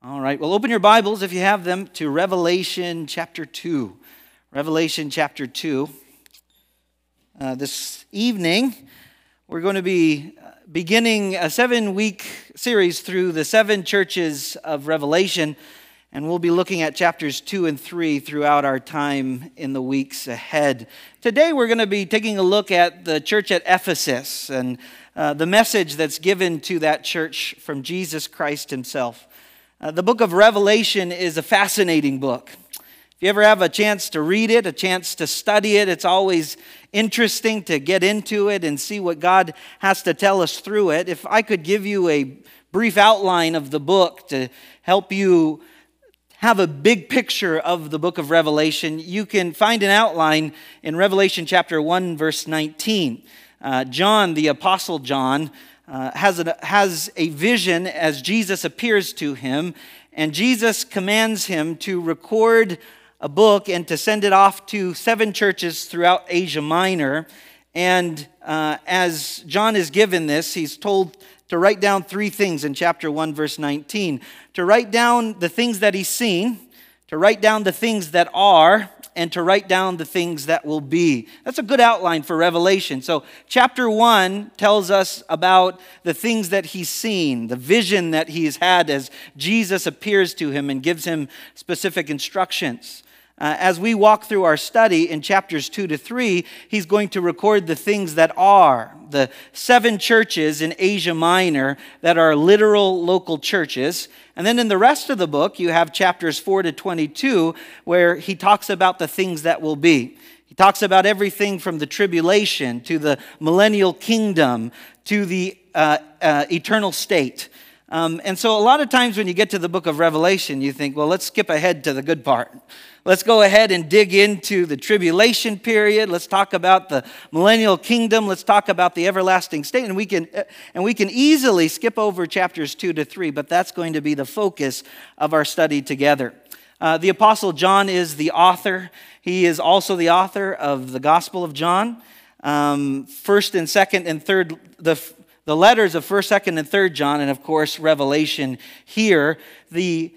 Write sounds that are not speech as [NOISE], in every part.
All right, well, open your Bibles if you have them to Revelation chapter 2. Revelation chapter 2. Uh, this evening, we're going to be uh, beginning a seven week series through the seven churches of Revelation, and we'll be looking at chapters 2 and 3 throughout our time in the weeks ahead. Today, we're going to be taking a look at the church at Ephesus and uh, the message that's given to that church from Jesus Christ Himself. Uh, the book of Revelation is a fascinating book. If you ever have a chance to read it, a chance to study it, it's always interesting to get into it and see what God has to tell us through it. If I could give you a brief outline of the book to help you have a big picture of the book of Revelation, you can find an outline in Revelation chapter 1, verse 19. Uh, John, the Apostle John, uh, has, a, has a vision as Jesus appears to him, and Jesus commands him to record a book and to send it off to seven churches throughout Asia Minor. And uh, as John is given this, he's told to write down three things in chapter 1, verse 19 to write down the things that he's seen, to write down the things that are, and to write down the things that will be. That's a good outline for Revelation. So, chapter one tells us about the things that he's seen, the vision that he's had as Jesus appears to him and gives him specific instructions. Uh, as we walk through our study in chapters 2 to 3, he's going to record the things that are, the seven churches in Asia Minor that are literal local churches. And then in the rest of the book, you have chapters 4 to 22, where he talks about the things that will be. He talks about everything from the tribulation to the millennial kingdom to the uh, uh, eternal state. Um, and so, a lot of times when you get to the book of Revelation, you think, well, let's skip ahead to the good part. Let's go ahead and dig into the tribulation period. Let's talk about the millennial kingdom. Let's talk about the everlasting state. And we can, and we can easily skip over chapters two to three, but that's going to be the focus of our study together. Uh, the Apostle John is the author. He is also the author of the Gospel of John. Um, first and second and third, the, the letters of first, second, and third John, and of course, Revelation here. The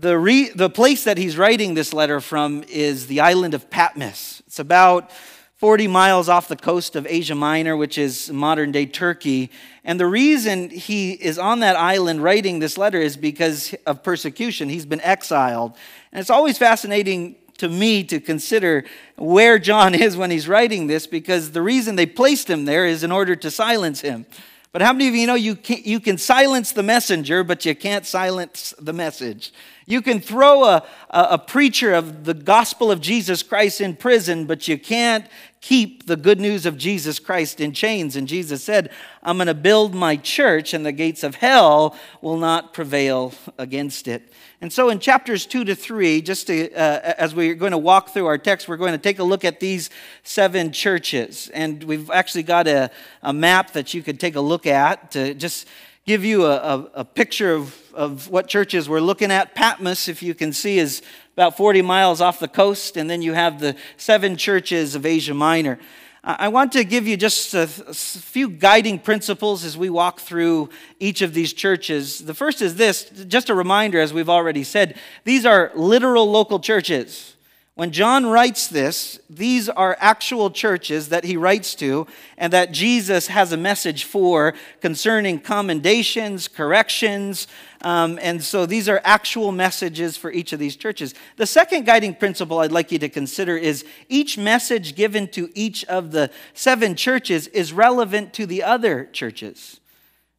the, re, the place that he's writing this letter from is the island of Patmos. It's about 40 miles off the coast of Asia Minor, which is modern day Turkey. And the reason he is on that island writing this letter is because of persecution. He's been exiled. And it's always fascinating to me to consider where John [LAUGHS] is when he's writing this because the reason they placed him there is in order to silence him. But how many of you know you can, you can silence the messenger, but you can't silence the message? You can throw a, a, preacher of the gospel of Jesus Christ in prison, but you can't keep the good news of Jesus Christ in chains. And Jesus said, I'm going to build my church, and the gates of hell will not prevail against it. And so, in chapters two to three, just to, uh, as we're going to walk through our text, we're going to take a look at these seven churches. And we've actually got a, a map that you could take a look at to just give you a, a, a picture of, of what churches we're looking at. Patmos, if you can see, is about 40 miles off the coast, and then you have the seven churches of Asia Minor. I want to give you just a, few guiding principles as we walk through each of these churches. The first is this just a reminder, as we've already said, these are literal local churches. When John writes this, these are actual churches that he writes to and that Jesus has a message for concerning commendations, corrections. Um, and so these are actual messages for each of these churches. The second guiding principle I'd like you to consider is each message given to each of the seven churches is relevant to the other churches.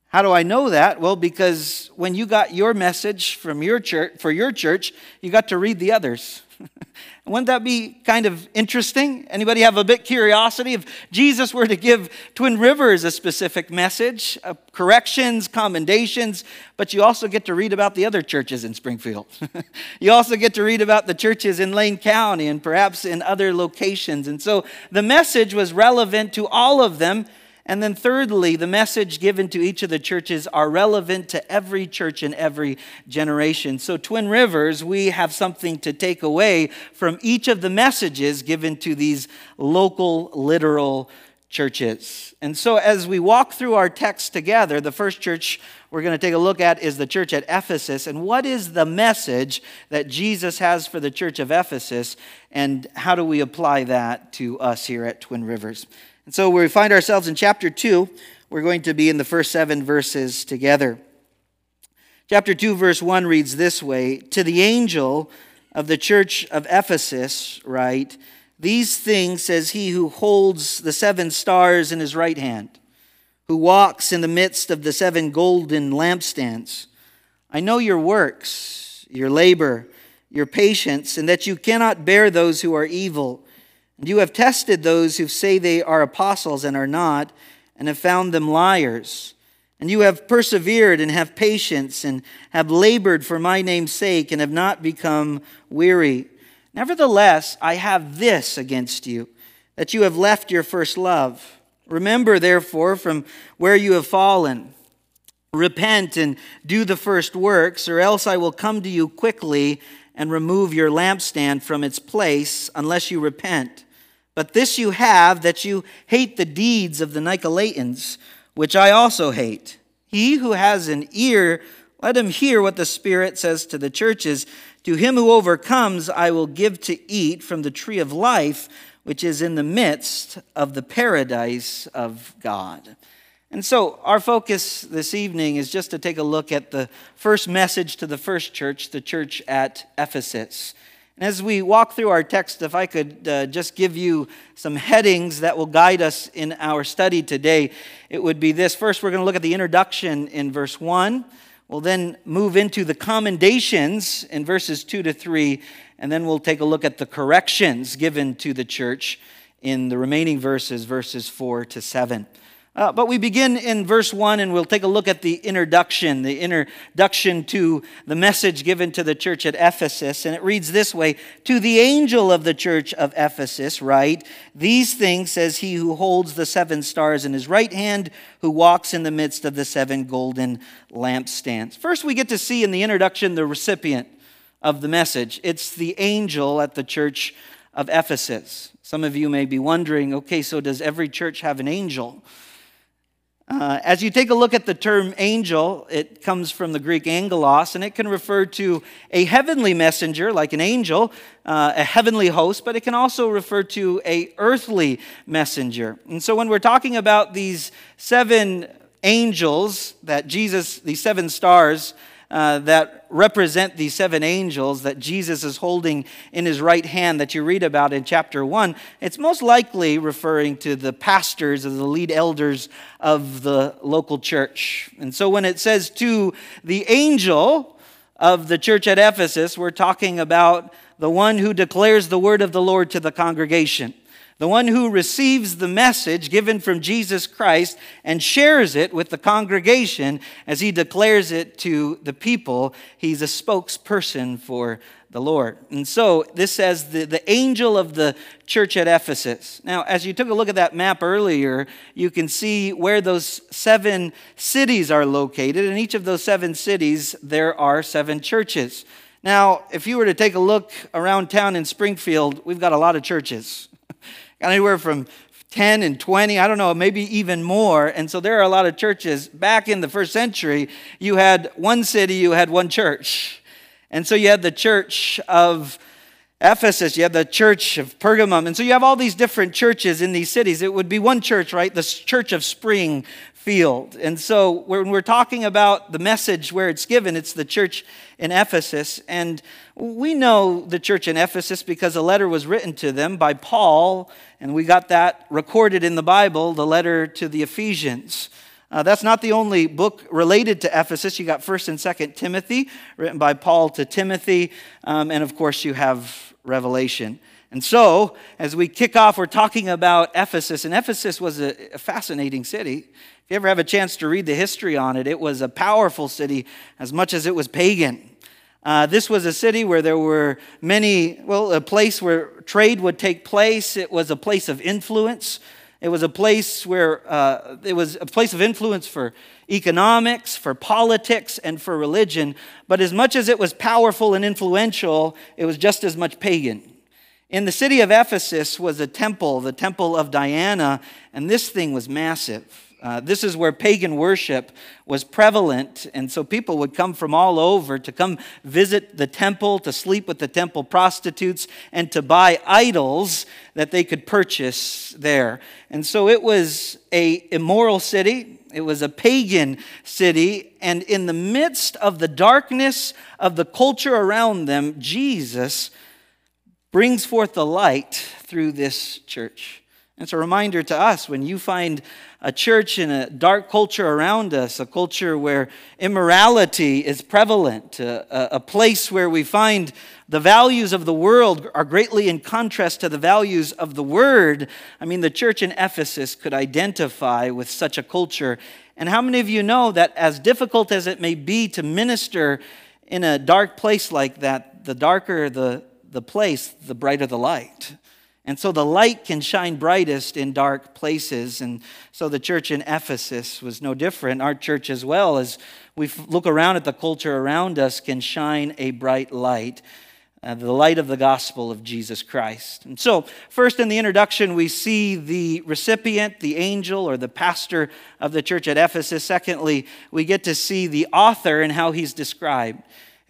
How do I know that? Well, because when you got your message from your church for your church, you got to read the others. [LAUGHS] Wouldn't that be kind of interesting? Anybody have a bit curiosity? If Jesus were to give Twin Rivers a specific message, uh, corrections, commendations, but you also get to read about the other churches in Springfield. [LAUGHS] you also get to read about the churches in Lane County and perhaps in other locations. And so the message was relevant to all of them and then, thirdly, the message given to each of the churches are relevant to every church in every generation. So, Twin Rivers, we have something to take away from each of the messages given to these local, literal churches. And so, as we walk through our text together, the first church we're going to take a look at is the church at Ephesus. And what is the message that Jesus has for the church of Ephesus? And how do we apply that to us here at Twin Rivers? And so, we find ourselves in chapter 2. We're going to be in the first seven verses together. Chapter 2, verse 1 reads this way To the angel of the church of Ephesus, write, these things says he who holds the seven stars in his right hand, who walks in the midst of the seven golden lampstands. I know your works, your labor, your patience, and that you cannot bear those who are evil. And you have tested those who say they are apostles and are not, and have found them liars. And you have persevered and have patience, and have labored for my name's sake, and have not become weary. Nevertheless, I have this against you, that you have left your first love. Remember, therefore, from where you have fallen. Repent and do the first works, or else I will come to you quickly and remove your lampstand from its place, unless you repent. But this you have, that you hate the deeds of the Nicolaitans, which I also hate. He who has an ear, let him hear what the Spirit says to the churches. To him who overcomes, I will give to eat from the tree of life, which is in the midst of the paradise of God. And so, our focus this evening is just to take a look at the first message to the first church, the church at Ephesus. And as we walk through our text, if I could uh, just give you some headings that will guide us in our study today, it would be this. First, we're going to look at the introduction in verse 1. We'll then move into the commendations in verses 2 to 3, and then we'll take a look at the corrections given to the church in the remaining verses, verses 4 to 7. Uh, but we begin in verse 1 and we'll take a look at the introduction, the introduction to the message given to the church at Ephesus. And it reads this way To the angel of the church of Ephesus, write, These things says he who holds the seven stars in his right hand, who walks in the midst of the seven golden lampstands. First, we get to see in the introduction the recipient of the message. It's the angel at the church of Ephesus. Some of you may be wondering okay, so does every church have an angel? Uh, as you take a look at the term angel, it comes from the Greek angelos, and it can refer to a heavenly messenger, like an angel, uh, a heavenly host, but it can also refer to a earthly messenger. And so when we're talking about these seven angels that Jesus, these seven stars uh, that represent these seven angels that Jesus is holding in his right hand that you read about in chapter 1, it's most likely referring to the pastors or the lead elders of the local church. And so when it says to the angel of the church at Ephesus, we're talking about the one who declares the word of the Lord to the congregation the one who receives the message given from Jesus Christ and shares it with the congregation as he declares it to the people. He's a spokesperson for the Lord. And so this says the, the angel of the church at Ephesus. Now, as you took a look at that map earlier, you can see where those seven cities are located. In each of those seven cities, there are seven churches. Now, if you were to take a look around town in Springfield, we've got a lot of churches anywhere from 10 and 20, I don't know, maybe even more. And so there are a lot of churches. Back in the first century, you had one city, you had one church. And so you had the church of Ephesus, you have the church of Pergamum. And so you have all these different churches in these cities. It would be one church, right? The church of Springfield. And so when we're talking about the message where it's given, it's the church in Ephesus. And we know the church in Ephesus because a letter was written to them by Paul, and we got that recorded in the Bible, the letter to the Ephesians. Uh, that's not the only book related to Ephesus. You got 1st and 2nd Timothy, written by Paul to Timothy, um, and of course, you have Revelation. And so, as we kick off, we're talking about Ephesus, and Ephesus was a, a fascinating city. If you ever have a chance to read the history on it, it was a powerful city as much as it was pagan. Uh, this was a city where there were many, well, a place where trade would take place. It was a place of influence. It was a place where uh, it was a place of influence for economics, for politics, and for religion. But as much as it was powerful and influential, it was just as much pagan. In the city of Ephesus was a temple, the temple of Diana, and this thing was massive. Uh, this is where pagan worship was prevalent, and so people would come from all over to come visit the temple, to sleep with the temple prostitutes, and to buy idols that they could purchase there. And so it was a immoral city. It was a pagan city, and in the midst of the darkness of the culture around them, Jesus brings forth the light through this church. It's a reminder to us when you find a church in a dark culture around us, a culture where immorality is prevalent, a, a, place where we find the values of the world are greatly in contrast to the values of the Word. I mean, the church in Ephesus could identify with such a culture. And how many of you know that as difficult as it may be to minister in a dark place like that, the darker the, the place, the brighter the light? And so the light can shine brightest in dark places. And so the church in Ephesus was no different. Our church, as well, as we look around at the culture around us, can shine a bright light. Uh, the light of the gospel of Jesus Christ. And so, first in the introduction, we see the recipient, the angel, or the pastor of the church at Ephesus. Secondly, we get to see the author and how he's described.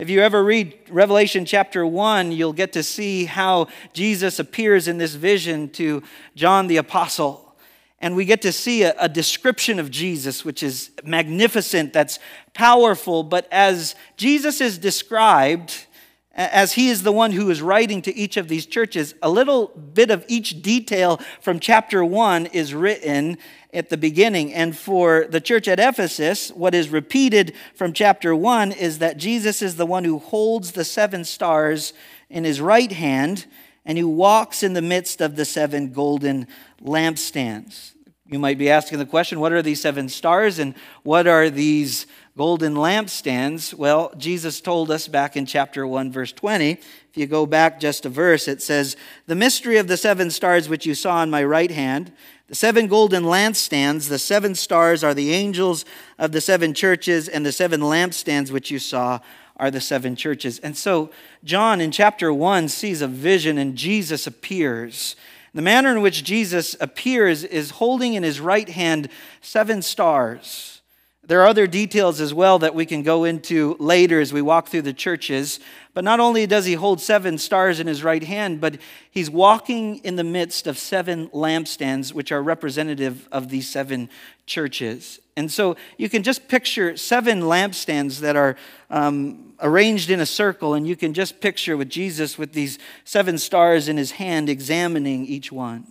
If you ever read Revelation chapter 1, you'll get to see how Jesus appears in this vision to John the Apostle. And we get to see a, a, description of Jesus, which is magnificent, that's powerful. But as Jesus is described, as he is the one who is writing to each of these churches, a little bit of each detail from chapter 1 is written at the beginning. And for the church at Ephesus, what is repeated from chapter 1 is that Jesus is the one who holds the seven stars in his right hand and who walks in the midst of the seven golden lampstands. You might be asking the question what are these seven stars and what are these golden lampstands? Well, Jesus told us back in chapter 1, verse 20. If you go back just a verse, it says, The mystery of the seven stars which you saw in my right hand the seven golden lampstands, the seven stars are the angels of the seven churches, and the seven lampstands which you saw are the seven churches. And so, John in chapter 1 sees a vision, and Jesus appears. The manner in which Jesus appears is holding in his right hand seven stars. There are other details as well that we can go into later as we walk through the churches. But not only does he hold seven stars in his right hand, but he's walking in the midst of seven lampstands, which are representative of these seven churches. And so you can just picture seven lampstands that are um, arranged in a circle, and you can just picture with Jesus with these seven stars in his hand examining each one.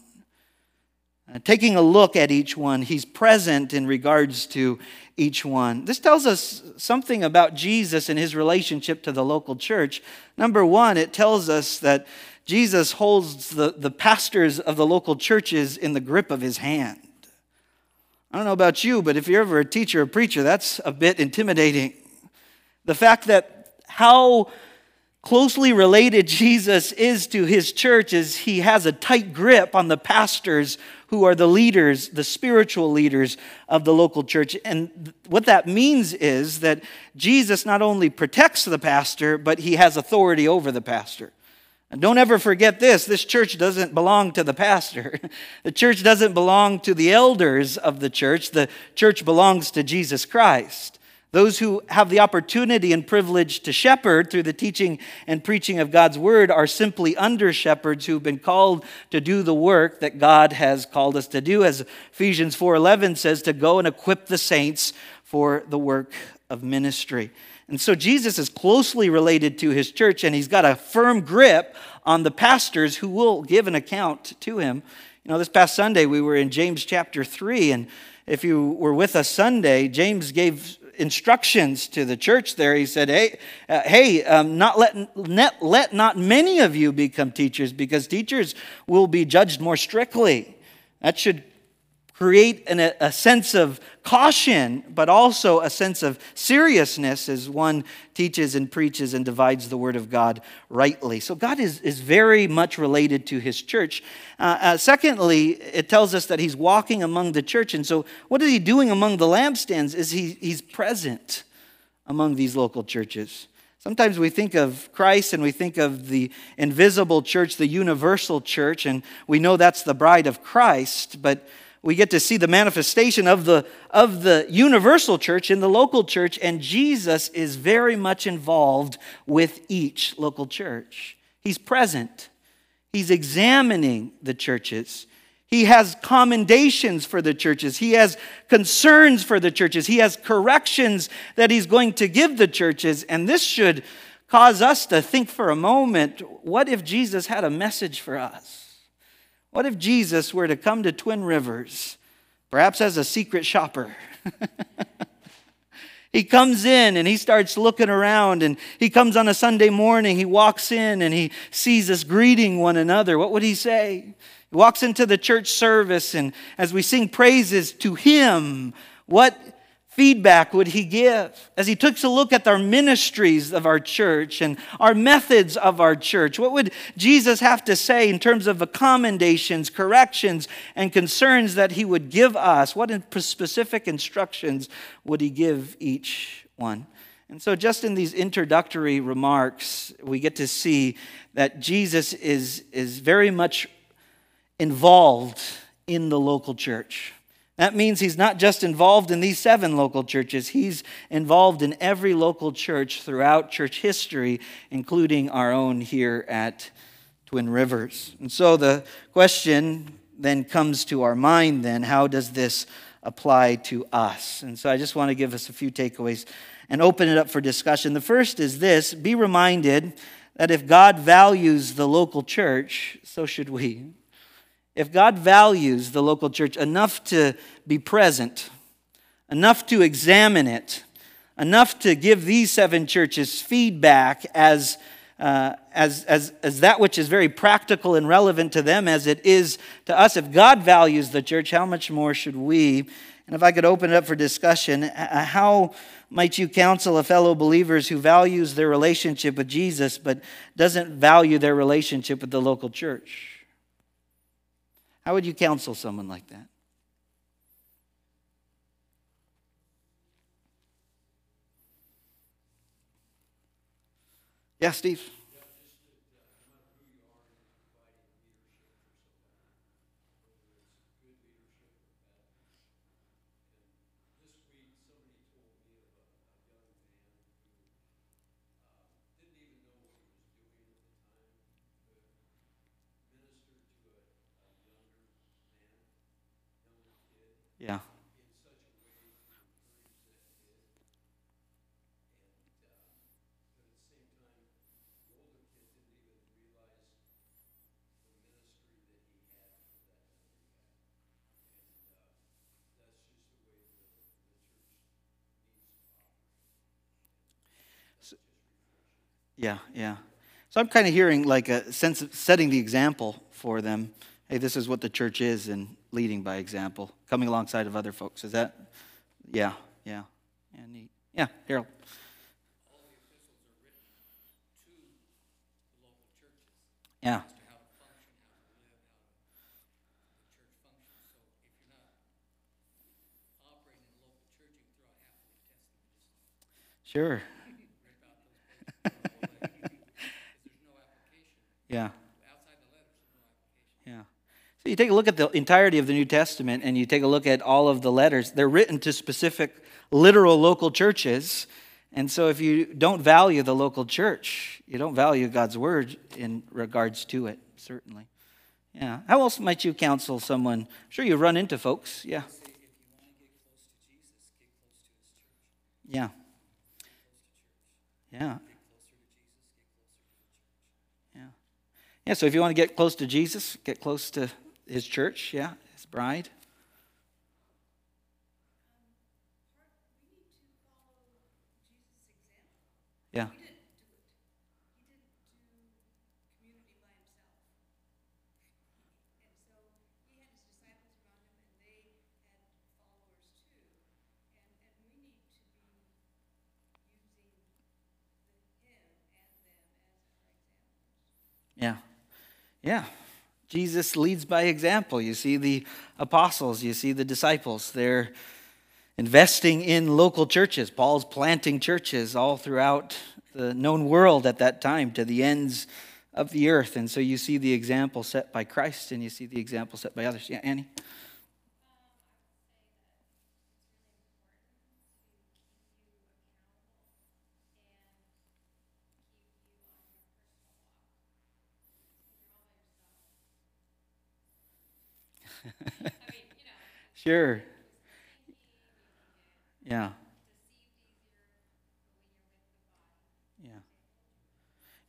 Uh, taking a look at each one, he's present in regards to each one. This tells us something about Jesus and his relationship to the local church. Number one, it tells us that Jesus holds the, the pastors of the local churches in the grip of his hand. I don't know about you, but if you're ever a teacher or preacher, that's a bit intimidating. The fact that how closely related [LAUGHS] Jesus is to his church is he has a tight grip on the pastors who are the leaders, the spiritual leaders of the local church. And what that means is that Jesus not only protects the pastor, but he has authority over the pastor. And don't ever forget this this church doesn't belong to the pastor. [LAUGHS] The church doesn't belong to the elders of the church. The church belongs to Jesus Christ. Those who have the opportunity and privilege to shepherd through the teaching and preaching of God's word are simply under shepherds who've been called to do the work that God has called us to do as Ephesians 4:11 says to go and equip the saints for the work of ministry. And so Jesus is closely related to his church and he's got a firm grip on the pastors who will give an account to him. You know, this past Sunday we were in James chapter 3 and if you were with us Sunday, James gave instructions to the church there. He said, Hey, uh, hey um, not let, let, let not many of you become teachers because teachers will be judged more strictly. That should create an, a sense of caution, but also a sense of seriousness as one teaches and preaches and divides the Word of God rightly. So God is, is very much related to His church. Uh, uh, secondly, it tells us that He's walking among the church. And so, what is He doing among the lampstands? Is He, He's present among these local churches. Sometimes we think of Christ and we think of the invisible church, the universal church, and we know that's the bride of Christ, but we get to see the manifestation of the, of the universal church in the local church, and Jesus is very much involved with each local church. He's present, he's examining the churches. He has commendations for the churches. He has concerns for the churches. He has corrections that he's going to give the churches. And this should cause us to think for a moment what if Jesus had a message for us? What if Jesus were to come to Twin Rivers, perhaps as a secret shopper? [LAUGHS] he comes in and he starts looking around, and he comes on a Sunday morning. He walks in and he sees us greeting one another. What would he say? He walks into the church service, and as we sing praises to him, what feedback would he give? As he took a look at our ministries of our church and our methods of our church, what would Jesus have to say in terms of commendations, corrections, and concerns that he would give us? What specific instructions would he give each one? And so, just in these introductory remarks, we get to see that Jesus is, is very much involved in the local church. That means he's not just involved in these seven local churches, he's involved in every local church throughout church history, including our own here at Twin Rivers. And so the question then comes to our mind then how does this apply to us? And so I just want to give us a few takeaways and open it up for discussion. The first is this be reminded that if God values the local church, so should we. If God values the local church enough to be present, enough to examine it, enough to give these seven churches feedback as, uh, as, as, as that which is very practical and relevant to them as it is to us. If God values the church, how much more should we? And if I could open it up for discussion, how might you counsel a fellow believers who values their relationship with Jesus but doesn't value their relationship with the local church? How would you counsel someone like that? Yeah, Steve. Yeah. Yeah, yeah. So I'm kind of hearing like a sense of setting the example for them. Hey, this is what the church is, and leading by example, coming alongside of other folks. Is that? Yeah, yeah, yeah, neat. Yeah, Harold. Yeah. Sure. [LAUGHS] yeah. So you take a look at the entirety of the New Testament and you take a look at all of the letters, they're written to specific literal local churches. And so if you don't value the local church, you don't value God's word in regards to it, certainly. Yeah. How else might you counsel someone? I'm sure you run into folks. Yeah. Yeah. Yeah. Yeah. Yeah, so if you want to get close to Jesus, get close to his church, yeah, his bride. Yeah. Yeah. Yeah. Jesus leads by example. You see the apostles, you see the disciples. They're investing in local churches. Paul's planting churches all throughout the known world at that time to the ends of the earth. And so you see the example set by Christ and you see the example set by others. Yeah, Annie? [LAUGHS] sure. Yeah. Yeah.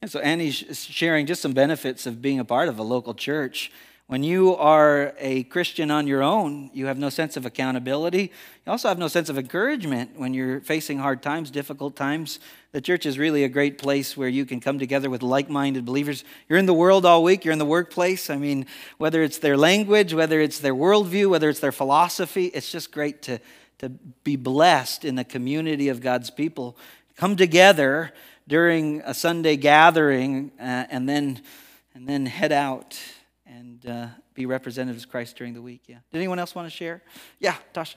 And so Annie's sharing just some benefits of being a part of a local church. When you are a Christian on your own, you have no sense of accountability. You also have no sense of encouragement when you're facing hard times, difficult times. The church is really a great place where you can come together with like minded believers. You're in the world all week, you're in the workplace. I mean, whether it's their language, whether it's their worldview, whether it's their philosophy, it's just great to, to be blessed in the community of God's people. Come together during a Sunday gathering uh, and, then, and then head out and uh, be representatives of Christ during the week. Yeah. Did anyone else want to share? Yeah, Tasha.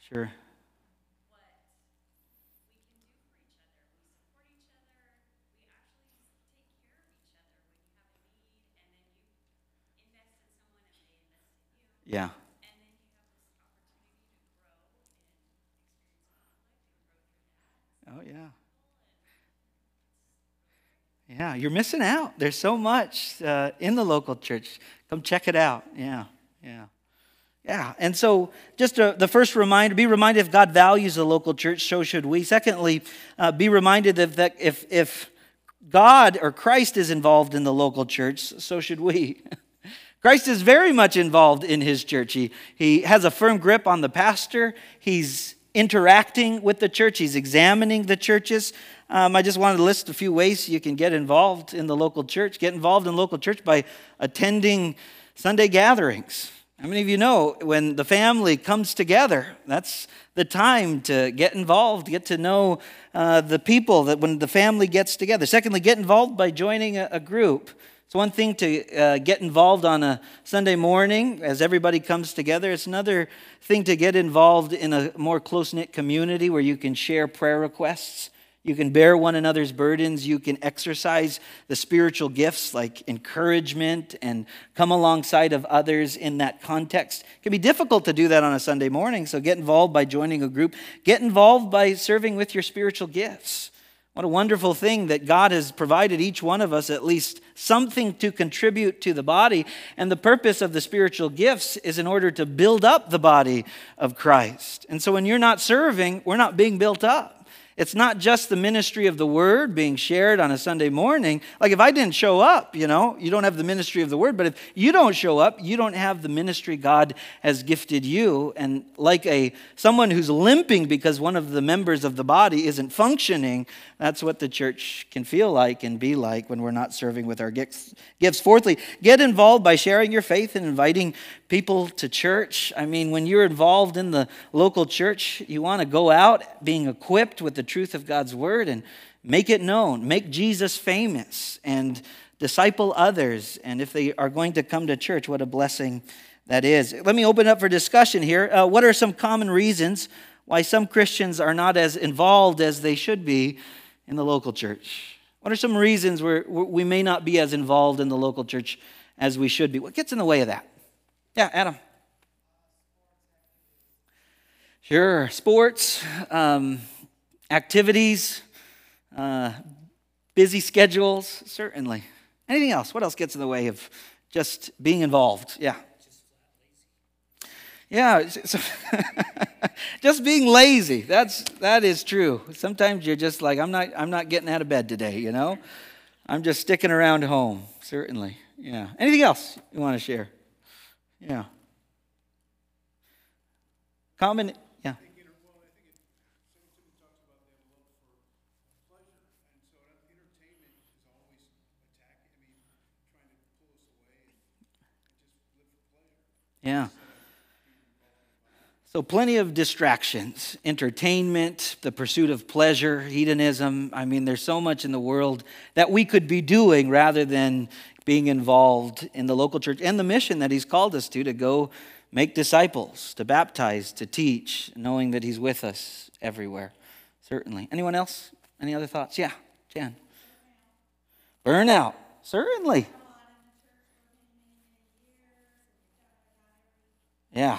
Sure. Yeah. Oh, yeah. Yeah, you're missing out. There's so much uh, in the local church. Come check it out. Yeah, yeah. Yeah, and so just a, the first reminder be reminded if God values the local church, so should we. Secondly, uh, be reminded that if, if God or Christ is involved in the local church, so should we. [LAUGHS] Christ is very much involved in his church. He, he has a firm grip on the pastor, he's interacting with the church, he's examining the churches. Um, I just wanted to list a few ways you can get involved in the local church. Get involved in local church by attending Sunday gatherings. How many of you know when the family comes together, that's the time to get involved, get to know uh, the people that when the family gets together. Secondly, get involved by joining a, a group. It's one thing to uh, get involved on a Sunday morning as everybody comes together. It's another thing to get involved in a more close knit community where you can share prayer requests. You can bear one another's burdens. You can exercise the spiritual gifts like encouragement and come alongside of others in that context. It can be difficult to do that on a Sunday morning, so get involved by joining a group. Get involved by serving with your spiritual gifts. What a wonderful thing that God has provided each one of us at least something to contribute to the body. And the purpose of the spiritual gifts is in order to build up the body of Christ. And so when you're not serving, we're not being built up. It's not just the ministry of the word being shared on a Sunday morning. Like if I didn't show up, you know, you don't have the ministry of the word, but if you don't show up, you don't have the ministry God has gifted you. And like a someone who's limping because one of the members of the body isn't functioning, that's what the church can feel like and be like when we're not serving with our gifts. Fourthly, get involved by sharing your faith and inviting people to church. I mean, when you're involved in the local church, you want to go out being equipped with the truth of God's word and make it known, make Jesus famous, and disciple others. And if they are going to come to church, what a blessing that is. Let me open up for discussion here. Uh, what are some common reasons why some Christians are not as involved as they should be in the local church? What are some reasons where we may not be as involved in the local church as we should be? What gets in the way of that? Yeah, Adam. Sure. Sports, um, activities, uh, busy schedules, certainly. Anything else? What else gets in the way of just being involved? Yeah. Yeah, so [LAUGHS] just being lazy. That's that is true. Sometimes you're just like I'm not I'm not getting out of bed today, you know? I'm just sticking around home, certainly. Yeah. Anything else you want to share? Yeah. Common, yeah. Yeah. So, plenty of distractions entertainment, the pursuit of pleasure, hedonism. I mean, there's so much in the world that we could be doing rather than being involved in the local church and the mission that He's called us to to go make disciples, to baptize, to teach, knowing that He's with us everywhere. Certainly. Anyone else? Any other thoughts? Yeah, Jan. Burnout. Certainly. Yeah.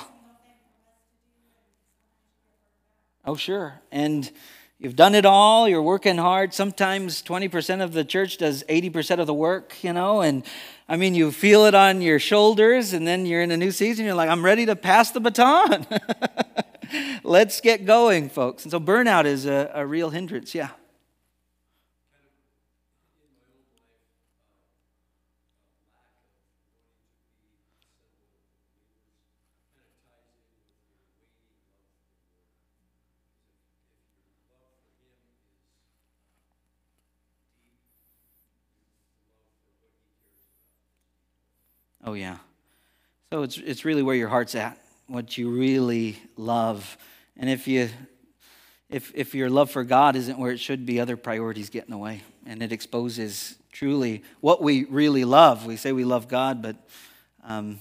Oh, sure. And you've done it all, you're working hard. Sometimes 20% of the church does 80% of the work, you know, and I mean, you feel it on your shoulders, and then you're in a new season, you're like, I'm ready to pass the baton. [LAUGHS] Let's get going, folks. And so burnout is a, a real hindrance, yeah. Oh, yeah. So it's, it's really where your heart's at, what you really love. And if, you, if, if your love for God isn't where it should be, other priorities get in the way. And it exposes truly what we really love. We say we love God, but um,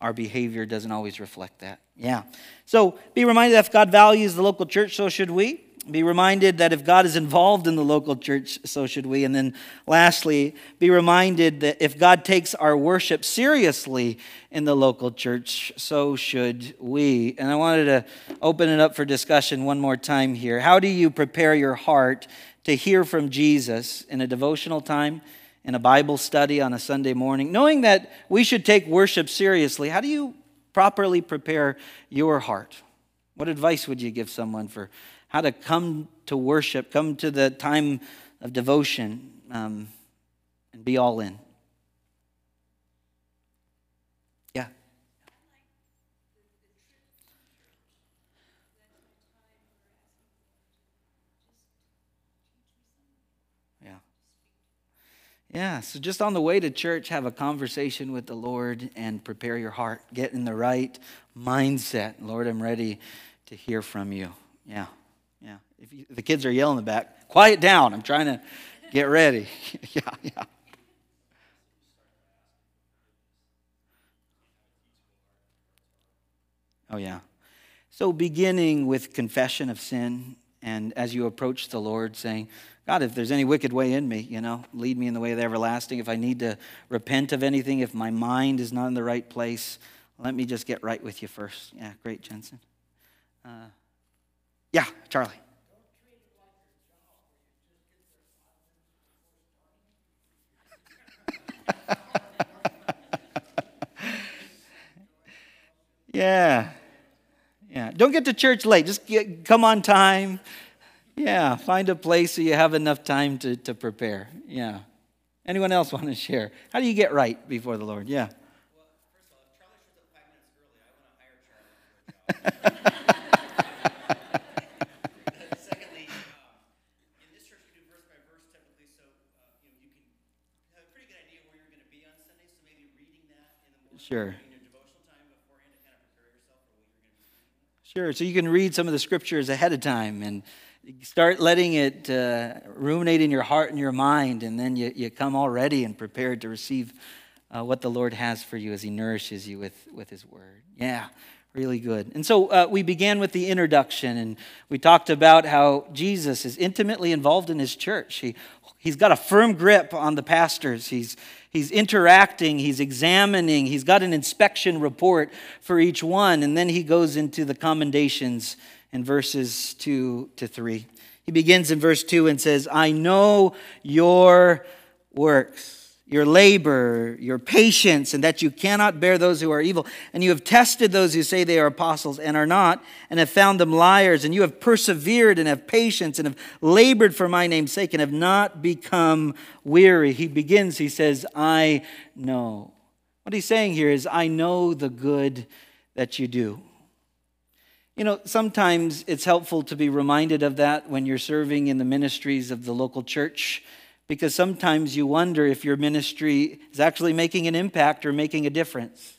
our behavior doesn't always reflect that. Yeah. So be reminded that if God values the local church, so should we. Be reminded that if God is involved in the local church, so should we. And then lastly, be reminded that if God takes our worship seriously in the local church, so should we. And I wanted to open it up for discussion one more time here. How do you prepare your heart to hear from Jesus in a devotional time, in a Bible study on a Sunday morning? Knowing that we should take worship seriously, how do you properly prepare your heart? What advice would you give someone for? How to come to worship, come to the time of devotion, um, and be all in. Yeah. Yeah. Yeah, so just on the way to church, have a conversation with the Lord and prepare your heart. Get in the right mindset. Lord, I'm ready to hear from you. Yeah. If you, the kids are yelling in the back, quiet down. I'm trying to get ready. [LAUGHS] yeah, yeah. Oh, yeah. So, beginning with confession of sin, and as you approach the Lord, saying, God, if there's any wicked way in me, you know, lead me in the way of the everlasting. If I need to repent of anything, if my mind is not in the right place, let me just get right with you first. Yeah, great, Jensen. Uh, yeah, Charlie. Yeah. Yeah. Don't get to church late. Just get, come on time. Yeah. Find a place so you have enough time to, to prepare. Yeah. Anyone else want to share? How do you get right before the Lord? Yeah. Well, [LAUGHS] first of all, Charlie shows up five minutes early. I want to hire Charlie. Sure. Sure. So you can read some of the scriptures ahead of time and start letting it uh, ruminate in your heart and your mind, and then you, you come already and prepared to receive uh, what the Lord has for you as He nourishes you with, with His Word. Yeah, really good. And so uh, we began with the introduction, and we talked about how Jesus is intimately involved in His church. He, he's got a firm grip on the pastors. He's, He's interacting, he's examining, he's got an inspection report for each one, and then he goes into the commendations in verses 2 to 3. He begins in verse 2 and says, I know your works your labor, your patience, and that you cannot bear those who are evil. And you have tested those who say they are apostles and are not, and have found them liars. And you have persevered and have patience and have labored for my name's sake and have not become weary. He begins, he says, I know. What he's saying here is, I know the good that you do. You know, sometimes it's helpful to be reminded of that when you're serving in the ministries of the local church because sometimes you wonder if your ministry is actually making an impact or making a difference.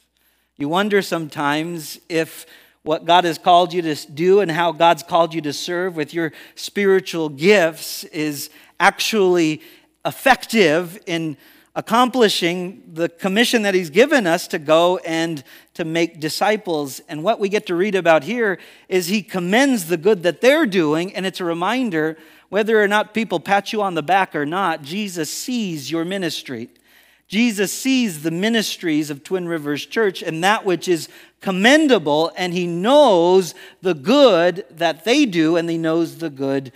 You wonder sometimes if what God has called you to do and how God's called you to serve with your spiritual gifts is actually effective in accomplishing the commission that he's given us to go and to make disciples. And what we get to read about here is he commends the good that they're doing, and it's a reminder whether or not people pat you on the back or not, Jesus sees your ministry. Jesus sees the ministries of Twin Rivers Church and that which is commendable, and he knows the good that they do, and he knows the good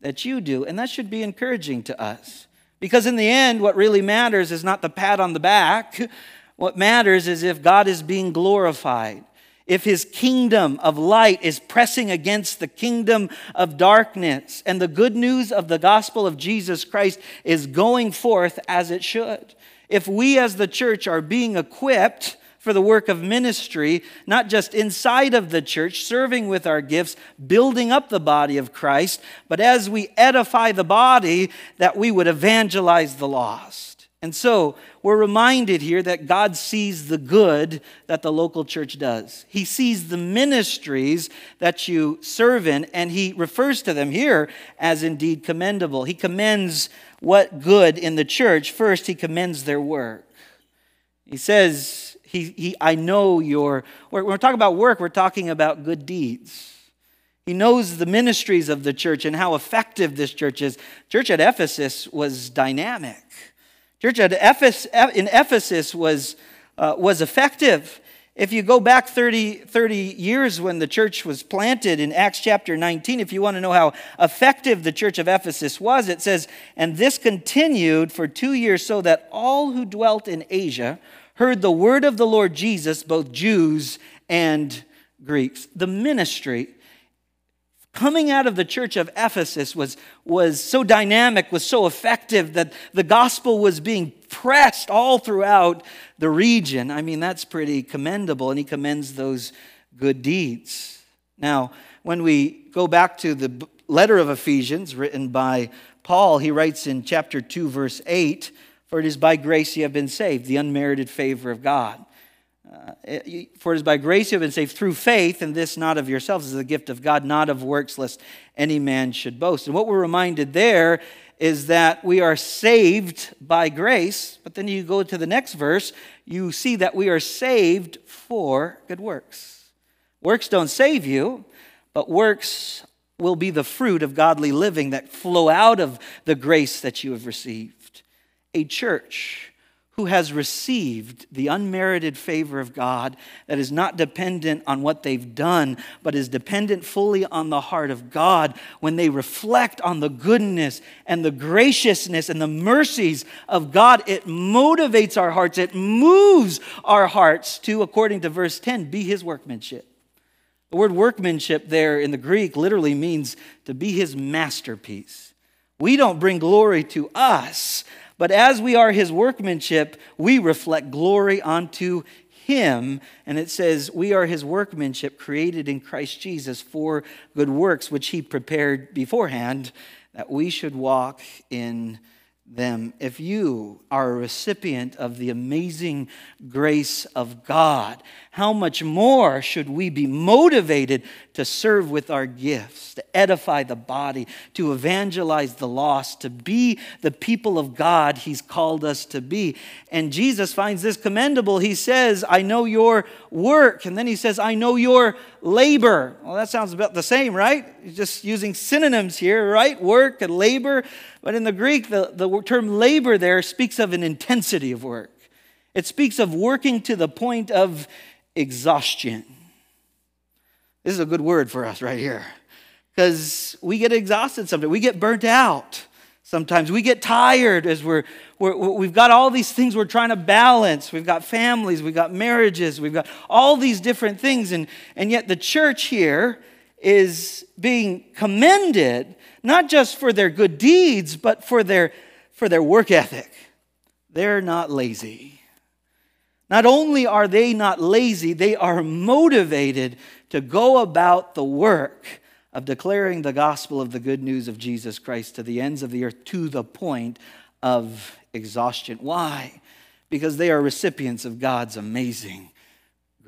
that you do. And that should be encouraging to us. Because in the end, what really matters is not the pat on the back. [LAUGHS] What matters is if God is being glorified, if his kingdom of light is pressing against the kingdom of darkness, and the good news of the gospel of Jesus Christ is going forth as it should. If we as the church are being equipped, for the work of ministry, not just inside of the church, serving with our gifts, building up the body of Christ, but as we edify the body, that we would evangelize the lost. And so we're reminded here that God sees the good that the local church does. He sees the ministries that you serve in, and He refers to them here as indeed commendable. He commends what good in the church. First, He commends their work. He says, he, he, I know your, when we're talking about work, we're talking about good deeds. He knows the ministries of the church and how effective this church is. Church at Ephesus was dynamic. Church at Ephesus, in Ephesus was, uh, was effective. If you go back 30, 30 years when the church was planted in Acts chapter 19, if you want to know how effective the church of Ephesus was, it says, And this continued for two years so that all who dwelt in Asia heard the word of the Lord Jesus, both Jews and Greeks. The ministry coming out of the church of Ephesus was, was so dynamic, was so effective that the gospel was being pressed all throughout the region. I mean, that's pretty commendable, and he commends those good deeds. Now, when we go back to the letter of Ephesians written by Paul, he writes in chapter 2, verse 8 for it is by grace you have been saved, the unmerited favor of God. Uh, for it is by grace you have been saved through faith, and this not of yourselves is the gift of God, not of works, lest any man should boast. And what we're reminded there is that we are saved by grace, but then you go to the next verse, you see that we are saved for good works. Works don't save you, but works will be the fruit of godly living that flow out of the grace that you have received a church who has received the unmerited favor of God that is not dependent on what they've done, but is dependent fully on the heart of God, when they reflect on the goodness and the graciousness and the mercies of God, it motivates our hearts, it moves our hearts to, according to verse 10, be his workmanship. The word workmanship there in the Greek literally means to be his masterpiece. We don't bring glory to us, but as we are his workmanship, we reflect glory unto him. And it says, We are his workmanship created in Christ Jesus for good works, which he prepared beforehand that we should walk in them. If you are a recipient of the amazing grace of God, how much more should we be motivated to serve with our gifts, to edify the body, to evangelize the lost, to be the people of God He's called us to be? And Jesus finds this commendable. He says, I know your work. And then He says, I know your labor. Well, that sounds about the same, right? He's just using synonyms here, right? Work and labor. But in the Greek, the, the term labor there speaks of an intensity of work. It speaks of working to the point of exhaustion. This is a good word for us right here because we get exhausted sometimes. We get burnt out sometimes. We get tired as we're, we're, we've got all these things we're trying to balance. We've got families, we've got marriages, we've got all these different things. And, and yet the church here is being commended not just for their good deeds, but for their, for their work ethic. They're not lazy. Not only are they not lazy, they are motivated to go about the work of declaring the gospel of the good news of Jesus Christ to the ends of the earth to the point of exhaustion. Why? Because they are recipients of God's amazing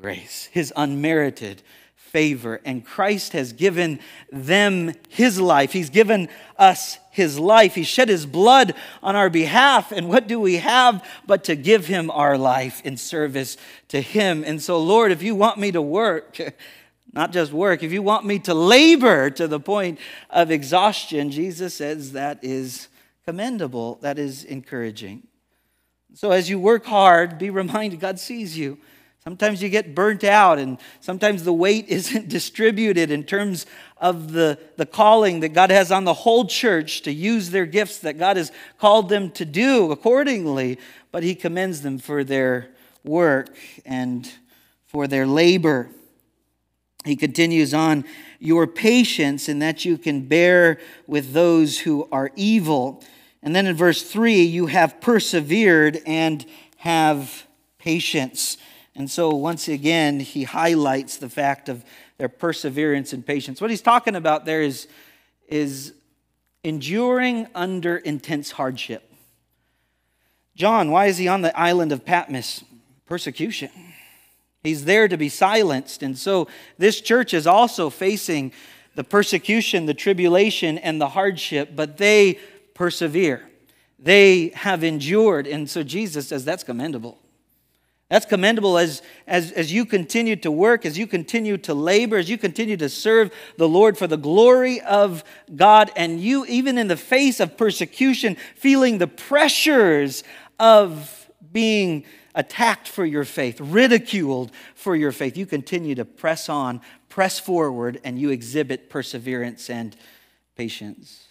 grace, His unmerited favor. And Christ has given them his life. He's given us his life. He shed his blood on our behalf. And what do we have but to give him our life in service to him? And so, Lord, if you want me to work, [LAUGHS] not just work, if you want me to labor to the point of exhaustion, Jesus says that is commendable, that is encouraging. So, as you work hard, be reminded God sees you. Sometimes you get burnt out, and sometimes the weight [LAUGHS] isn't distributed in terms of the, the calling that God has on the whole church to use their gifts that God has called them to do accordingly. But He commends them for their work and for their labor. He continues on, your patience, in that you can bear with those who are evil. And then in verse 3, you have persevered and have patience. And so, once again, he highlights the fact of their perseverance and patience. What he's talking about there is, is enduring under intense hardship. John, why is he on the island of Patmos? Persecution. He's there to be silenced. And so, this church is also facing the persecution, the tribulation, and the hardship, but they persevere. They have endured. And so, Jesus says that's commendable. That's commendable as, as, as you continue to work, as you continue to labor, as you continue to serve the Lord for the glory of God, and you, even in the face of persecution, feeling the pressures of being attacked for your faith, ridiculed for your faith, you continue to press on, press forward, and you exhibit perseverance and patience.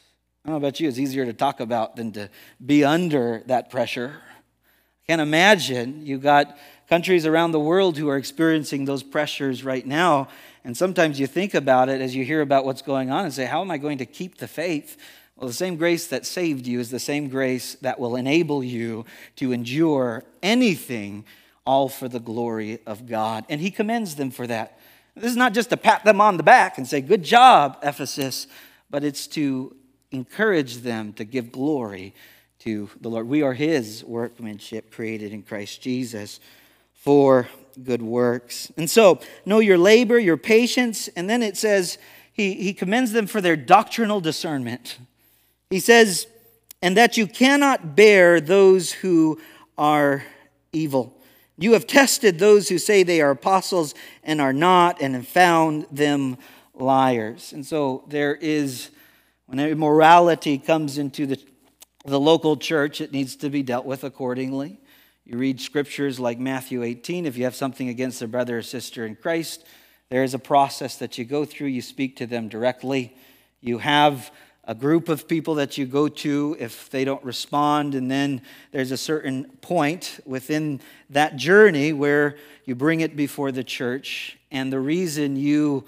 I don't know about you, it's easier to talk about than to be under that pressure. Can't imagine you got countries around the world who are experiencing those pressures right now. And sometimes you think about it as you hear about what's going on and say, How am I going to keep the faith? Well, the same grace that saved you is the same grace that will enable you to endure anything, all for the glory of God. And He commends them for that. This is not just to pat them on the back and say, Good job, Ephesus, but it's to encourage them to give glory to the Lord. We are His workmanship created in Christ Jesus for good works. And so, know your labor, your patience, and then it says he, he commends them for their doctrinal discernment. He says, and that you cannot bear those who are evil. You have tested those who say they are apostles and are not, and have found them liars. And so there is, when immorality comes into the the local church, it needs to be dealt with accordingly. You read scriptures like Matthew 18. If you have something against a brother or sister in Christ, there is a process that you go through. You speak to them directly. You have a group of people that you go to if they don't respond, and then there's a certain point within that journey where you bring it before the church. And the reason you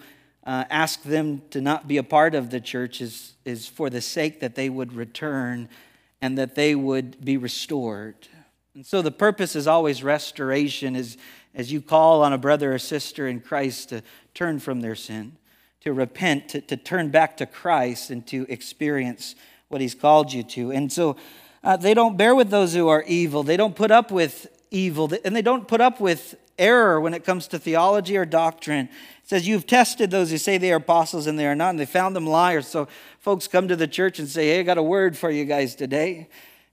uh, ask them to not be a part of the church is, is for the sake that they would return and that they would be restored. And so the purpose is always restoration as, as you call on a brother or sister in Christ to turn from their sin, to repent, to, to turn back to Christ, and to experience what He's called you to. And so uh, they don't bear with those who are evil, they don't put up with evil, and they don't put up with error when it comes to theology or doctrine. It says, You've tested those who say they are apostles and they are not, and they found them liars. So folks come to the church and say, Hey, I got a word for you guys today.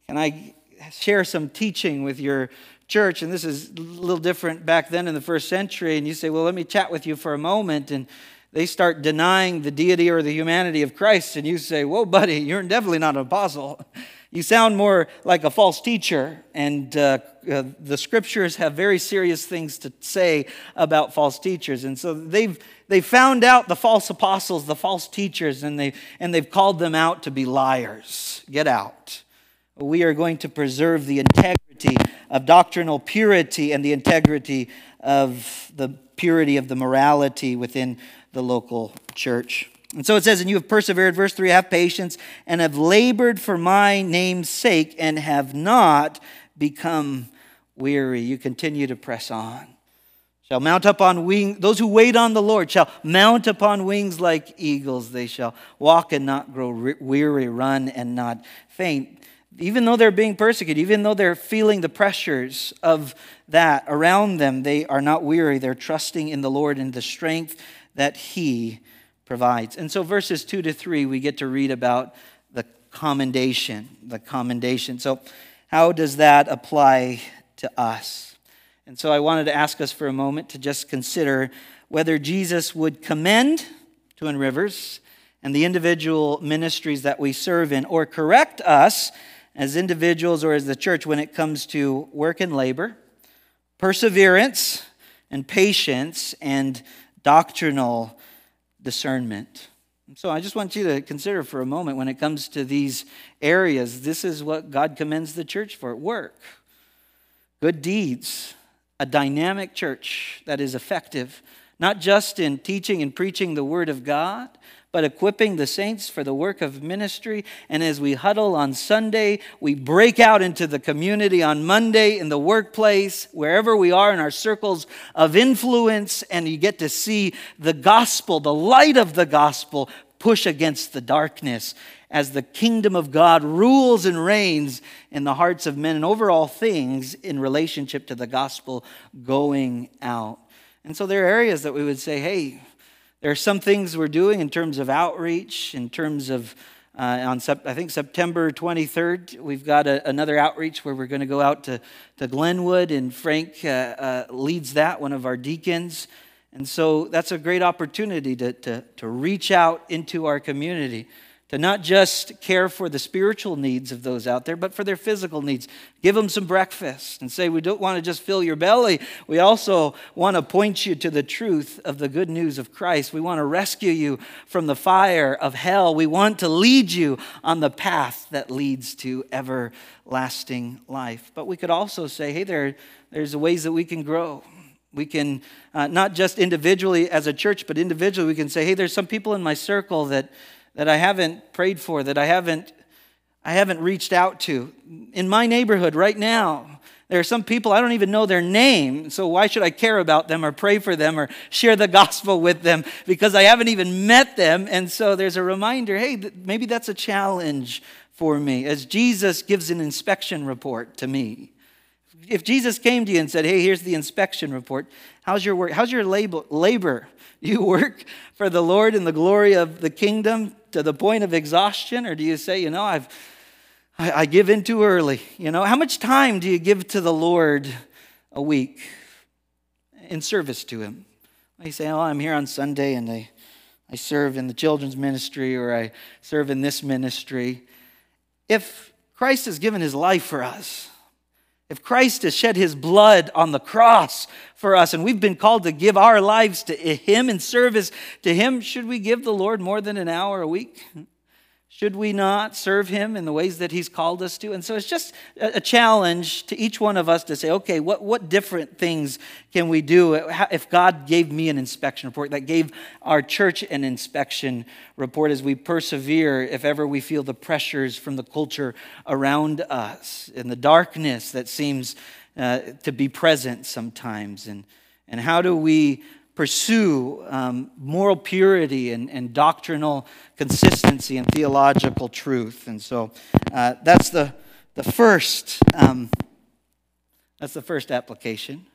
Can I share some teaching with your church? And this is a little different back then in the first century. And you say, Well, let me chat with you for a moment. And they start denying the deity or the humanity of Christ. And you say, Whoa, buddy, you're definitely not an apostle. [LAUGHS] You sound more like a false teacher, and uh, uh, the scriptures have very serious things to say about false teachers. And so they've, they found out the false apostles, the false teachers, and, they, and they've called them out to be liars. Get out. We are going to preserve the integrity of doctrinal purity and the integrity of the purity of the morality within the local church. And so it says, and you have persevered, verse 3, have patience, and have labored for my name's sake, and have not become weary. You continue to press on. Shall mount up on wings, those who wait on the Lord shall mount upon wings like eagles. They shall walk and not grow weary, run and not faint. Even though they're being persecuted, even though they're feeling the pressures of that around them, they are not weary. They're trusting in the Lord and the strength that He provides. And so, verses 2 to 3, we get to read about the commendation. The commendation. So, how does that apply to us? And so, I wanted to ask us for a moment to just consider whether Jesus would commend Twin Rivers and the individual ministries that we serve in, or correct us as individuals or as the church when it comes to work and labor, perseverance and patience, and doctrinal discernment. So I just want you to consider for a moment when it comes to these areas, this is what God commends the church for work, good deeds, a dynamic church that is effective, not just in teaching and preaching the Word of God, but equipping the saints for the work of ministry. And as we huddle on Sunday, we break out into the community on Monday, in the workplace, wherever we are in our circles of influence, and you get to see the gospel, the light of the gospel, push against the darkness as the kingdom of God rules and reigns in the hearts of men and over all things in relationship to the gospel going out. And so there are areas that we would say, hey, there are some things we're doing in terms of outreach, in terms of, uh, on I think September 23rd, we've got a, another outreach where we're going to go out to, to Glenwood, and Frank uh, uh, leads that, one of our deacons. And so that's a great opportunity to, to, to reach out into our community to not just care for the spiritual needs of those out there, but for their physical needs. Give them some breakfast and say, We don't want to just fill your belly. We also want to point you to the truth of the good news of Christ. We want to rescue you from the fire of hell. We want to lead you on the path that leads to everlasting life. But we could also say, Hey, there, there's ways that we can grow. We can, uh, not just individually as a church, but individually, we can say, Hey, there's some people in my circle that that I haven't prayed for, that I haven't, I haven't reached out to. In my neighborhood right now, there are some people I don't even know their name, so why should I care about them or pray for them or share the [LAUGHS] gospel with them because I haven't even met them? And so there's a reminder hey, maybe that's a challenge for me as Jesus gives an inspection report to me. If Jesus came to you and said, hey, here's the inspection report, how's your work? How's your labor? [LAUGHS] You work for the Lord in the glory of the kingdom to the point of exhaustion? Or do you say, you know, I've, I, I give in too early? You know, how much time do you give to the Lord a week in service to Him? You say, oh, I'm here on Sunday and I, I serve in the children's ministry or I serve in this ministry. If Christ has given His life for us, if Christ has shed his blood on the cross for us and we've been called to give our lives to him in service to him, should we give the Lord more than an hour a week? Should we not serve him in the ways that he's called us to? And so it's just a challenge to each one of us to say, okay, what, what different things can we do if God gave me an inspection report, that gave our church an inspection report as we persevere, if ever we feel the pressures from the culture around us and the darkness that seems uh, to be present sometimes? And, and how do we pursue um, moral purity and, and, doctrinal consistency and theological truth. And so uh, that's the, the first um, that's the first application.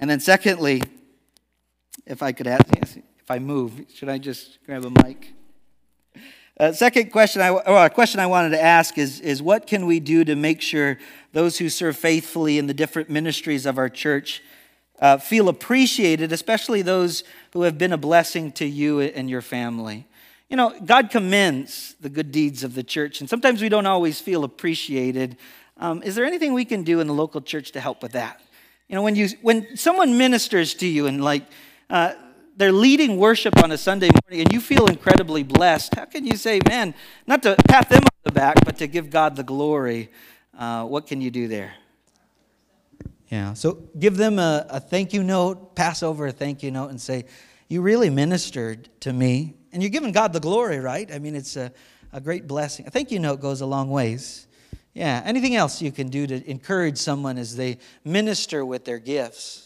And then secondly, if I could ask, if I move, should I just grab a mic? Uh, second question, I, or a question I wanted to ask is, is what can we do to make sure those who serve faithfully in the different ministries of our church uh, feel appreciated, especially those who have been a blessing to you and your family. You know, God commends the good deeds of the church, and sometimes we don't always feel appreciated. Um, is there anything we can do in the local church to help with that? You know, when, you, when someone ministers to you and like uh, they're leading worship on a Sunday morning and you feel incredibly blessed, how can you say, man, not to pat them on the back, but to give God the glory? Uh, what can you do there? Yeah. So give them a, a thank you note, pass over a thank you note, and say, You really ministered to me. And you're giving God the glory, right? I mean, it's a, a great blessing. A thank you note goes a long ways. Yeah. Anything else you can do to encourage someone as they minister with their gifts?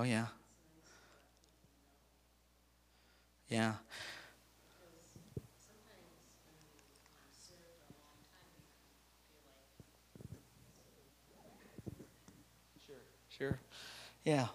Oh, yeah. Yeah. Sure. Sure. Yeah.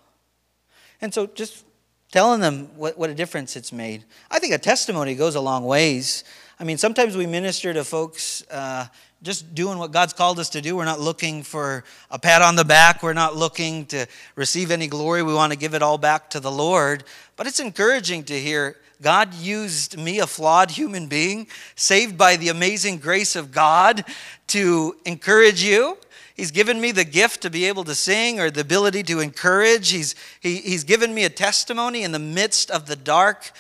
And so just telling them what, what a difference it's made. I think a testimony goes a long ways. I mean, sometimes we minister to folks uh, just doing what God's called us to do. We're not looking for a pat on the back. We're not looking to receive any glory. We want to give it all back to the Lord. But it's encouraging to hear God used me, a flawed human being, saved by the amazing grace of God, to encourage you. He's given me the gift to be able to sing or the ability to encourage. He's, he, he's given me a testimony in the midst of the dark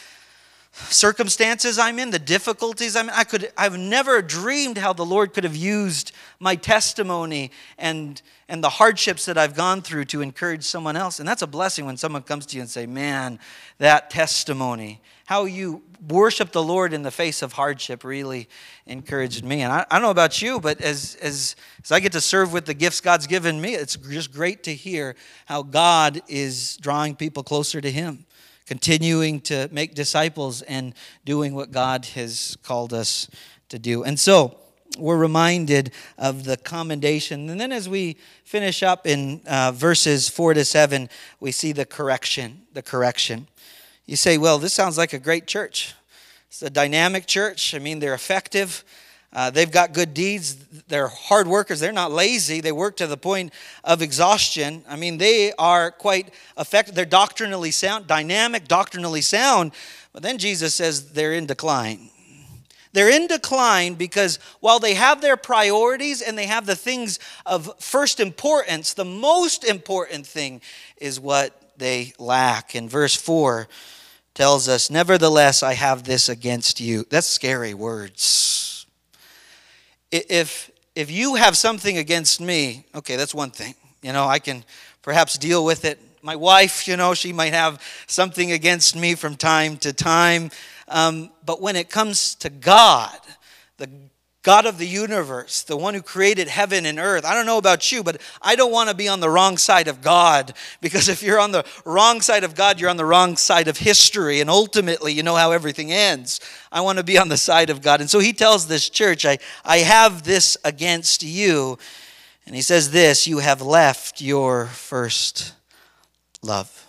circumstances I'm in, the difficulties I'm in. I could, I've never dreamed how the Lord could have used my testimony and, and the hardships that I've gone through to encourage someone else. And that's a blessing when someone comes to you and say, man, that testimony how you worship the Lord in the face of hardship really encouraged me. And I, I, don't know about you, but as, as, as I get to serve with the gifts God's given me, it's just great to hear how God is drawing people closer to Him, continuing to make disciples and doing what God has called us to do. And so, we're reminded of the commendation. And then as we finish up in uh, verses 4 to 7, we see the correction, the correction. You say, well, this sounds like a great church. It's a dynamic church. I mean, they're effective. Uh, they've got good deeds. They're hard workers. They're not lazy. They work to the point of exhaustion. I mean, they are quite effective. They're doctrinally sound, dynamic, doctrinally sound. But then Jesus says they're in decline. They're in decline because while they have their priorities and they have the things of first importance, the most important thing is what they lack. In verse 4, tells us, Nevertheless, I have this against you. That's scary words. If, if you have something against me, okay, that's one thing. You know, I can perhaps deal with it. My wife, you know, she might have something against me from time to time. Um, but when it comes to God, the God of the universe, the one who created heaven and earth. I don't know about you, but I don't want to be on the wrong side of God because if you're on the wrong side of God, you're on the wrong side of history. And ultimately, you know how everything ends. I want to be on the side of God. And so he tells this church, I, I have this against you. And he says this You have left your first love.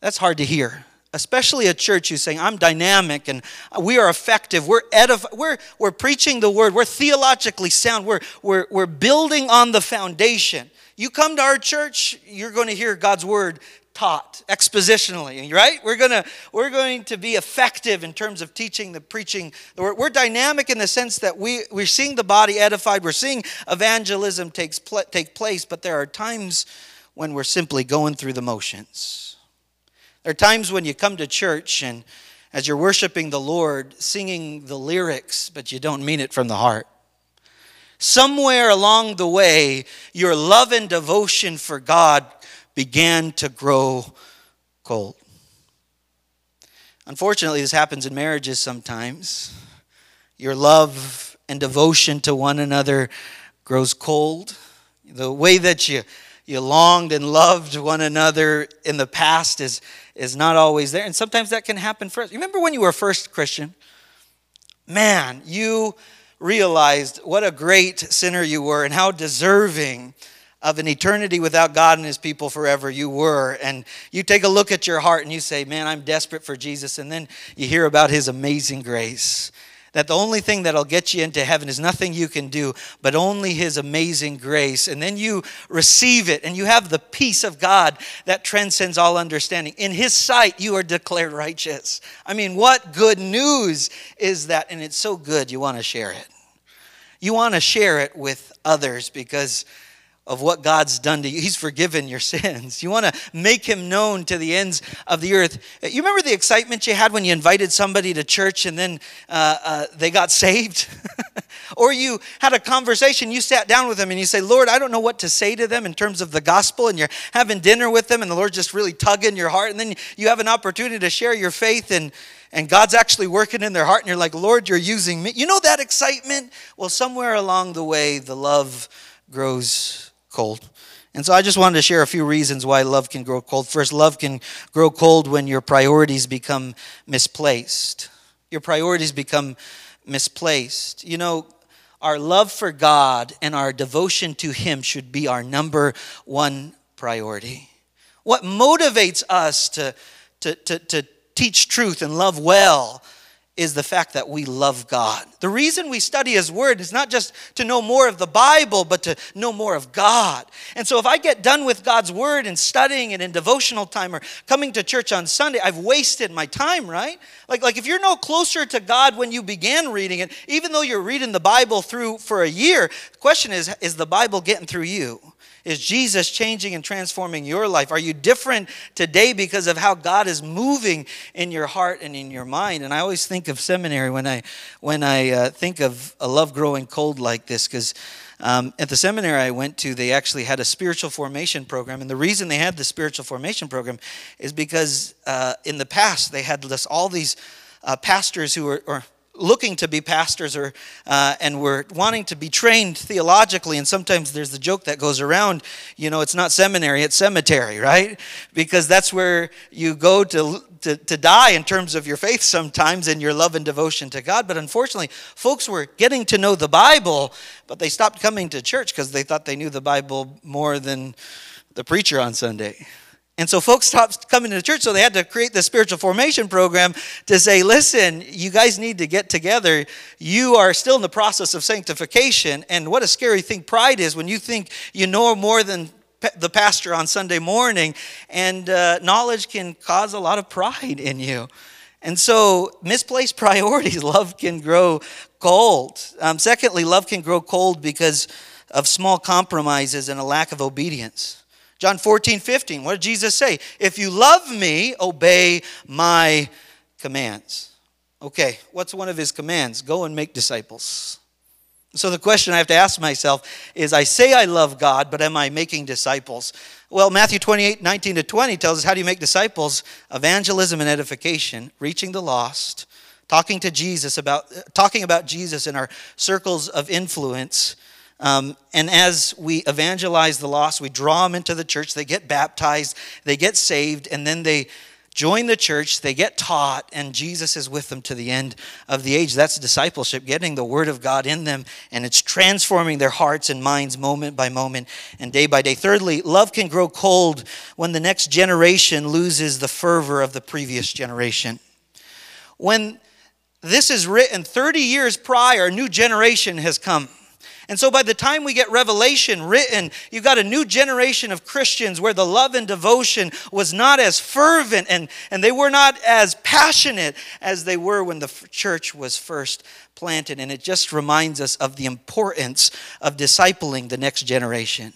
That's hard to hear especially a church who's saying, I'm dynamic and we are effective. We're, edif- we're, we're preaching the word. We're theologically sound. We're, we're, we're building on the foundation. You come to our church, you're going to hear God's word taught expositionally right we're to we're going to be effective in terms of teaching the preaching we're, we're dynamic in the sense that we we're seeing the body edified we're seeing evangelism takes pl- take place but there are times when we're simply going through the motions there are times when you come to church and as you're worshiping the Lord, singing the lyrics, but you don't mean it from the heart. Somewhere along the way, your love and devotion for God began to grow cold. Unfortunately, this happens in marriages sometimes. Your love and devotion to one another grows cold. The way that you, you longed and loved one another in the past is, is not always there. And sometimes that can happen first. Remember when you were first Christian? Man, you realized what a great sinner you were and how deserving of an eternity without God and his people forever you were. And you take a look at your heart and you say, Man, I'm desperate for Jesus. And then you hear about his amazing grace that the only thing that'll get you into heaven is nothing you can do, but only His amazing grace. And then you receive it and you have the peace of God that transcends all understanding. In His sight, you are declared righteous. I mean, what good news is that? And it's so good, you want to share it. You want to share it with others because of what God's done to you. He's forgiven your [LAUGHS] sins. You want to make him known to the ends of the earth. You remember the excitement you had when you invited somebody to church and then uh, uh, they got [LAUGHS] saved? or you had a conversation, you sat down with them and you say, Lord, I don't know what to say to them in terms of the gospel, and you're having dinner with them and the Lord just really tugging your heart, and then you have an opportunity to share your faith and and God's actually working in their heart, and you're like, Lord, you're using me. You know that excitement? Well, somewhere along the way, the love grows cold. And so I just wanted to share a few reasons why love can grow cold. First, love can grow cold when your priorities become misplaced. Your priorities become misplaced. You know, our love for God and our devotion to Him should be our number one priority. What motivates us to, to, to, to teach truth and love well is the fact that we love God. The reason we study His Word is not just to know more of the Bible, but to know more of God. And so, if I get done with God's Word and studying it in devotional time or coming to church on Sunday, I've wasted my time, right? Like, like if you're no closer to God when you began reading it, even though you're reading the Bible through for a year, the question is, is the Bible getting through you? Is Jesus changing and transforming your life? Are you different today because of how God is moving in your heart and in your mind? And I always think of seminary when I when I uh, think of a love growing cold like this because. Um, at the seminary I went to, they actually had a spiritual formation program. And the reason they had the spiritual formation program is because uh, in the past they had this, all these uh, pastors who were, or looking to be pastors or uh, and we're wanting to be trained theologically and sometimes there's the joke that goes around you know it's not seminary it's cemetery right because that's where you go to, to, to die in terms of your faith sometimes and your love and devotion to god but unfortunately folks were getting to know the bible but they stopped coming to church because they thought they knew the bible more than the preacher on sunday and so folks stopped coming to church, so they had to create the spiritual formation program to say, listen, you guys need to get together. You are still in the process of sanctification. And what a scary thing pride is when you think you know more than the pastor on Sunday morning, and uh, knowledge can cause a lot of pride in you. And so, misplaced [LAUGHS] priorities, love can grow cold. Um, secondly, love can grow cold because of small compromises and a lack of obedience. John 14, 15. What did Jesus say? If you love me, obey my commands. Okay, what's one of his commands? Go and make disciples. So the question I have to ask myself is I say I love God, but am I making disciples? Well, Matthew 28, 19 to 20 tells us how do you make disciples? Evangelism and edification, reaching the lost, talking to Jesus about talking about Jesus in our circles of influence um, and as we evangelize the lost, we draw them into the church. They get baptized, they get saved, and then they join the church, they get taught, and Jesus is with them to the end of the age. That's discipleship, getting the Word of God in them, and it's transforming their hearts and minds moment by moment and day by day. Thirdly, love can grow cold when the next generation loses the fervor of the previous generation. When this is written 30 years prior, a new generation has come. And so by the time we get Revelation written, you've got a new generation of Christians where the love and devotion was not as fervent and, and they were not as passionate as they were when the church was first planted. And it just reminds us of the importance of discipling the next generation.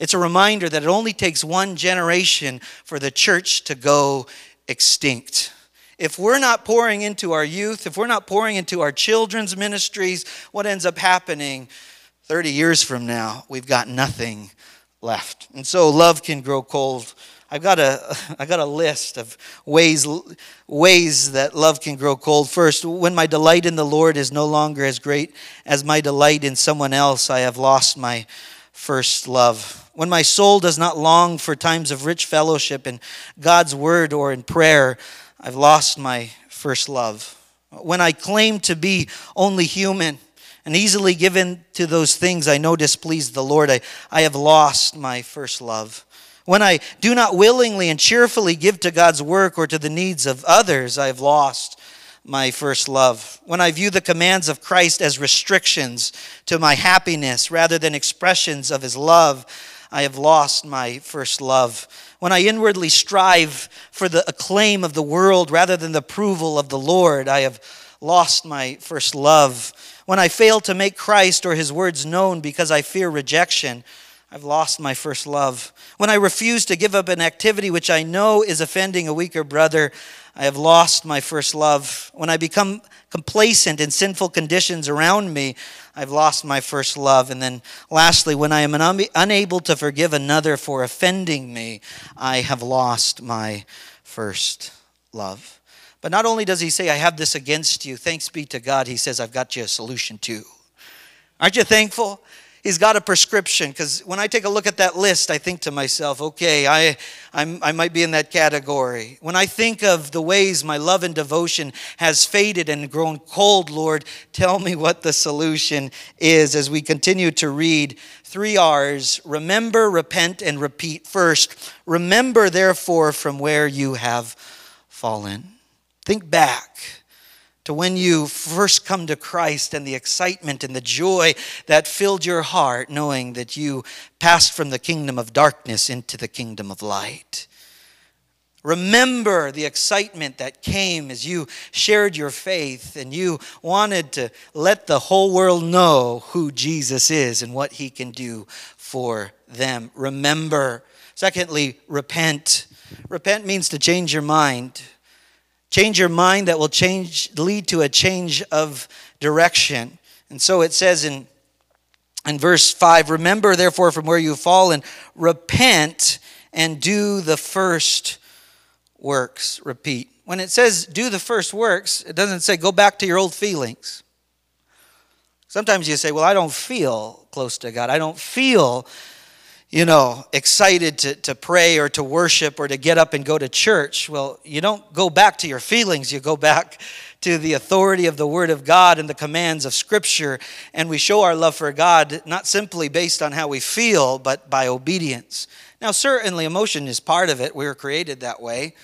It's a reminder that it only takes one generation for the church to go extinct if we're not pouring into our youth, if we're not pouring into our children's ministries, what ends up happening 30 years from now, we've got nothing left. And so love can grow cold. I've got a, [LAUGHS] I got a list of ways, ways that love can grow cold. First, when my delight in the Lord is no longer as great as my delight in someone else, I have lost my first love. When my soul does not long for times of rich fellowship in God's word or in prayer, I've lost my first love. When I claim to be only human and easily given to those things I know displease the Lord, I, I have lost my first love. When I do not willingly and cheerfully give to God's work or to the needs of others, I have lost my first love. When I view the commands of Christ as restrictions to my happiness rather than expressions of his love, I have lost my first love when I inwardly strive for the acclaim of the world rather than the approval of the Lord, I have lost my first love. When I fail to make Christ or his words known because I fear rejection, I've lost my first love. When I refuse to give up an activity which I know is offending a weaker brother, I have lost my first love. When I become complacent in sinful conditions around me, I've lost my first love. And then lastly, when I am unable to forgive another for offending me, I have lost my first love. But not only does he say, I have this against you, thanks be to God, he says, I've got you a solution too. Aren't you thankful? He's got a prescription because when I take a look at that list, I think to myself, okay, I, I'm, I might be in that category. When I think of the ways my love and devotion has faded and grown cold, Lord, tell me what the solution is as we continue to read three R's remember, repent, and repeat. First, remember, therefore, from where you have fallen. Think back to when you first come to Christ and the excitement and the joy that filled your heart, knowing that you passed from the kingdom of darkness into the kingdom of light. Remember the excitement that came as you shared your faith and you wanted to let the whole world know who Jesus is and what he can do for them. Remember. Secondly, repent. Repent means to change your mind. Change your mind that will change, lead to a change of direction. And so it says in, in verse 5 Remember, therefore, from where you've fallen, repent and do the first works. Repeat. When it says do the first works, it doesn't say go back to your old feelings. Sometimes you say, Well, I don't feel close to God. I don't feel you know, excited to, to pray or to worship or to get up and go to church. Well, you don't go back to your feelings, you go back to the authority of the Word of God and the commands of Scripture. And we show our love for God not simply based on how we feel, but by obedience. Now, certainly, emotion is part of it. We were created that way.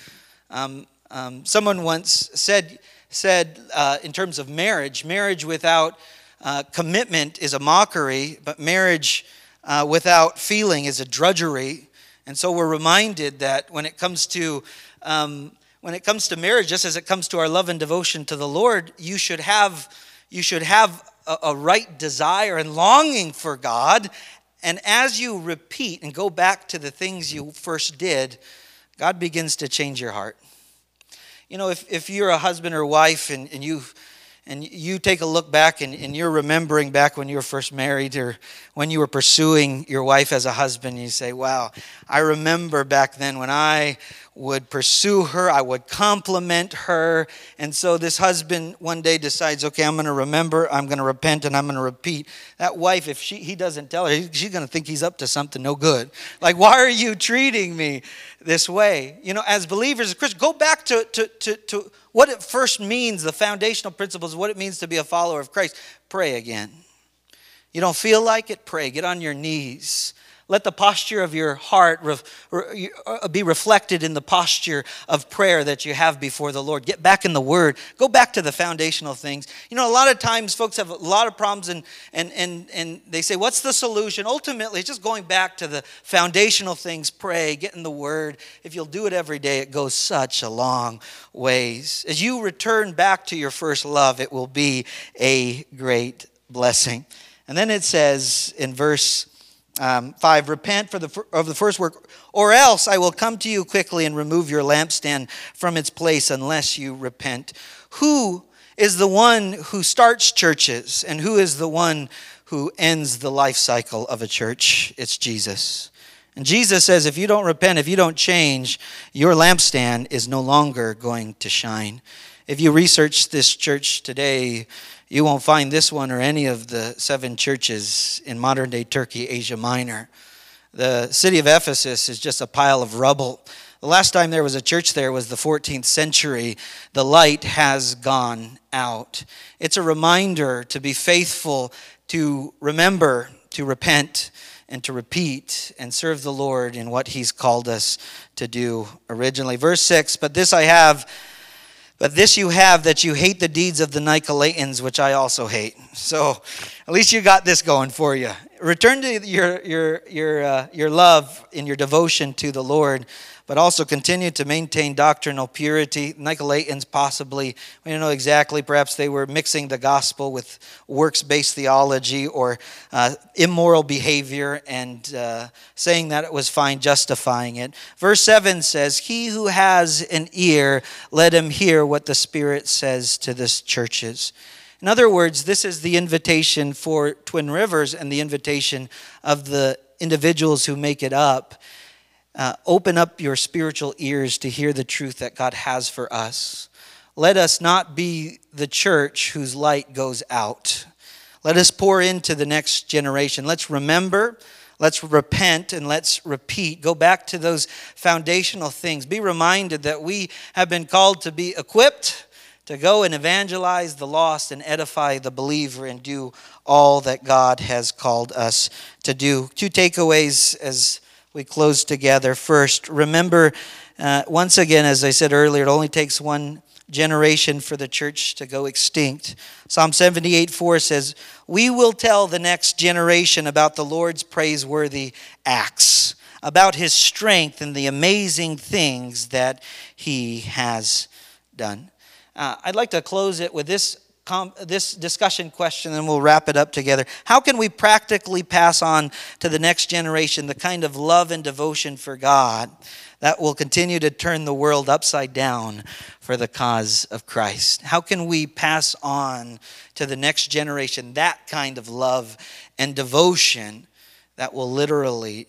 Um, um, someone once said, said uh, in terms of marriage, marriage without uh, commitment is a mockery, but marriage uh, without feeling is a drudgery. And so we're reminded that when it comes to um, when it comes to marriage, just as it comes to our love and devotion to the Lord, you should have you should have a, a right desire and longing for God. And as you repeat and go back to the things you first did, God begins to change your heart. You know, if, if you're a husband or wife and, and you've and you take a look back and, and, you're remembering back when you were first married or when you were pursuing your wife as a husband, you say, Wow, I remember back then when I would pursue her, I would compliment her. And so this husband one day decides, Okay, I'm going to remember, I'm going to repent, and I'm going to repeat. That wife, if she, he doesn't tell her, she's going to think he's up to something no good. Like, why are you treating me this way? You know, as believers, as Christians, go back to, to, to, to what it first means, the foundational principles, what it means to be a follower of Christ. Pray again. You don't feel like it? Pray. Get on your knees. Let the posture of your heart uh, be reflected in the posture of prayer that you have before the Lord. Get back in the Word. Go back to the foundational things. You know, a lot of times folks have a lot of problems and, and, and, and they say, What's the solution? Ultimately, it's just going back to the foundational things. Pray, get in the Word. If you'll do it every day, it goes such a long ways. As you return back to your first love, it will be a great blessing. And then it says in verse um, 5 Repent for the, of the first work, or else I will come to you quickly and remove your lampstand from its place unless you repent. Who is the one who starts churches and who is the one who ends the life cycle of a church? It's Jesus. And Jesus says, if you don't repent, if you don't change, your lampstand is no longer going to shine. If you research this church today, you won't find this one or any of the seven churches in modern day Turkey, Asia Minor. The city of Ephesus is just a pile of rubble. The last time there was a church there was the 14th century. The light has gone out. It's a reminder to be faithful, to remember, to repent, and to repeat and serve the Lord in what He's called us to do originally. Verse 6 But this I have but this you have that you hate the deeds of the Nicolaitans, which I also hate. So at least you got this going for you. Return to your, your, your, uh, your love in your devotion to the Lord but also continue to maintain doctrinal purity. Nicolaitans, possibly, we don't know exactly, perhaps they were mixing the gospel with works based theology or uh, immoral behavior and uh, saying that it was fine, justifying it. Verse 7 says, He who has an ear, let him hear what the Spirit says to the churches. In other words, this is the invitation for Twin Rivers and the invitation of the individuals who make it up uh, open up your spiritual ears to hear the truth that God has for us. Let us not be the church whose light goes out. Let us pour into the next generation. Let's remember, let's repent, and let's repeat. Go back to those foundational things. Be reminded that we have been called to be equipped to go and evangelize the lost and edify the believer and do all that God has called us to do. Two takeaways as we close together. First, remember, uh, once again, as I said earlier, it only takes one generation for the church to go extinct. Psalm 78 4 says, We will tell the next generation about the Lord's praiseworthy acts, about his strength and the amazing things that he has done. Uh, I'd like to close it with this, com- this discussion question, and we'll wrap it up together. How can we practically pass on to the next generation the kind of love and devotion for God that will continue to turn the world upside down for the cause of Christ? How can we pass on to the next generation that kind of love and devotion that will literally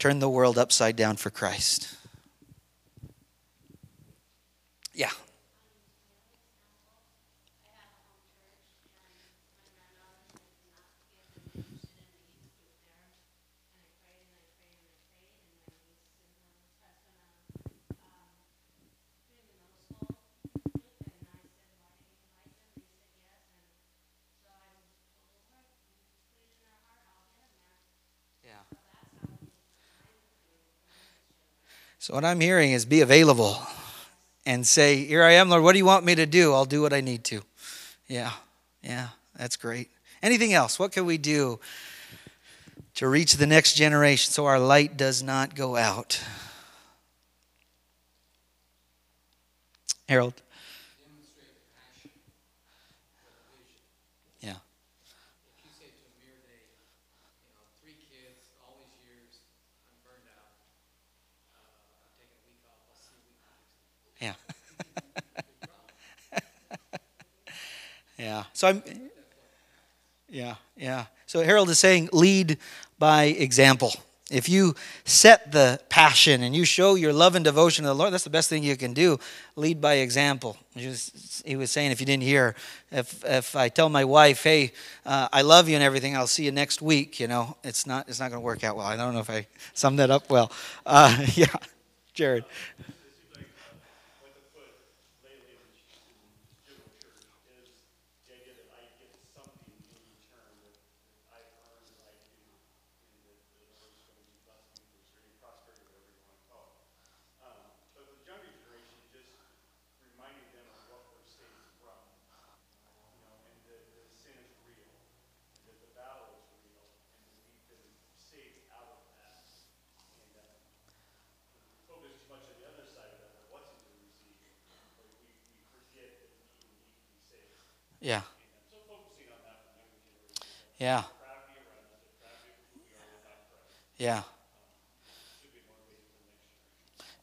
turn the world upside down for Christ? Yeah. So, what I'm hearing is be available and say, Here I am, Lord, what do you want me to do? I'll do what I need to. Yeah, yeah, that's great. Anything else? What can we do to reach the next generation so our light does not go out? Harold. Yeah. So I'm. Yeah, yeah. So Harold is saying lead by example. If you set the passion and you show your love and devotion to the Lord, that's the best thing you can do. Lead by example. He was, saying, if you didn't hear, if, if I tell my wife, hey, uh, I love you and everything, I'll see you next week, you know, it's not, it's not going to work out well. I don't know if I summed that up well. Uh, [LAUGHS] yeah, Jared. Yeah. Yeah. Yeah.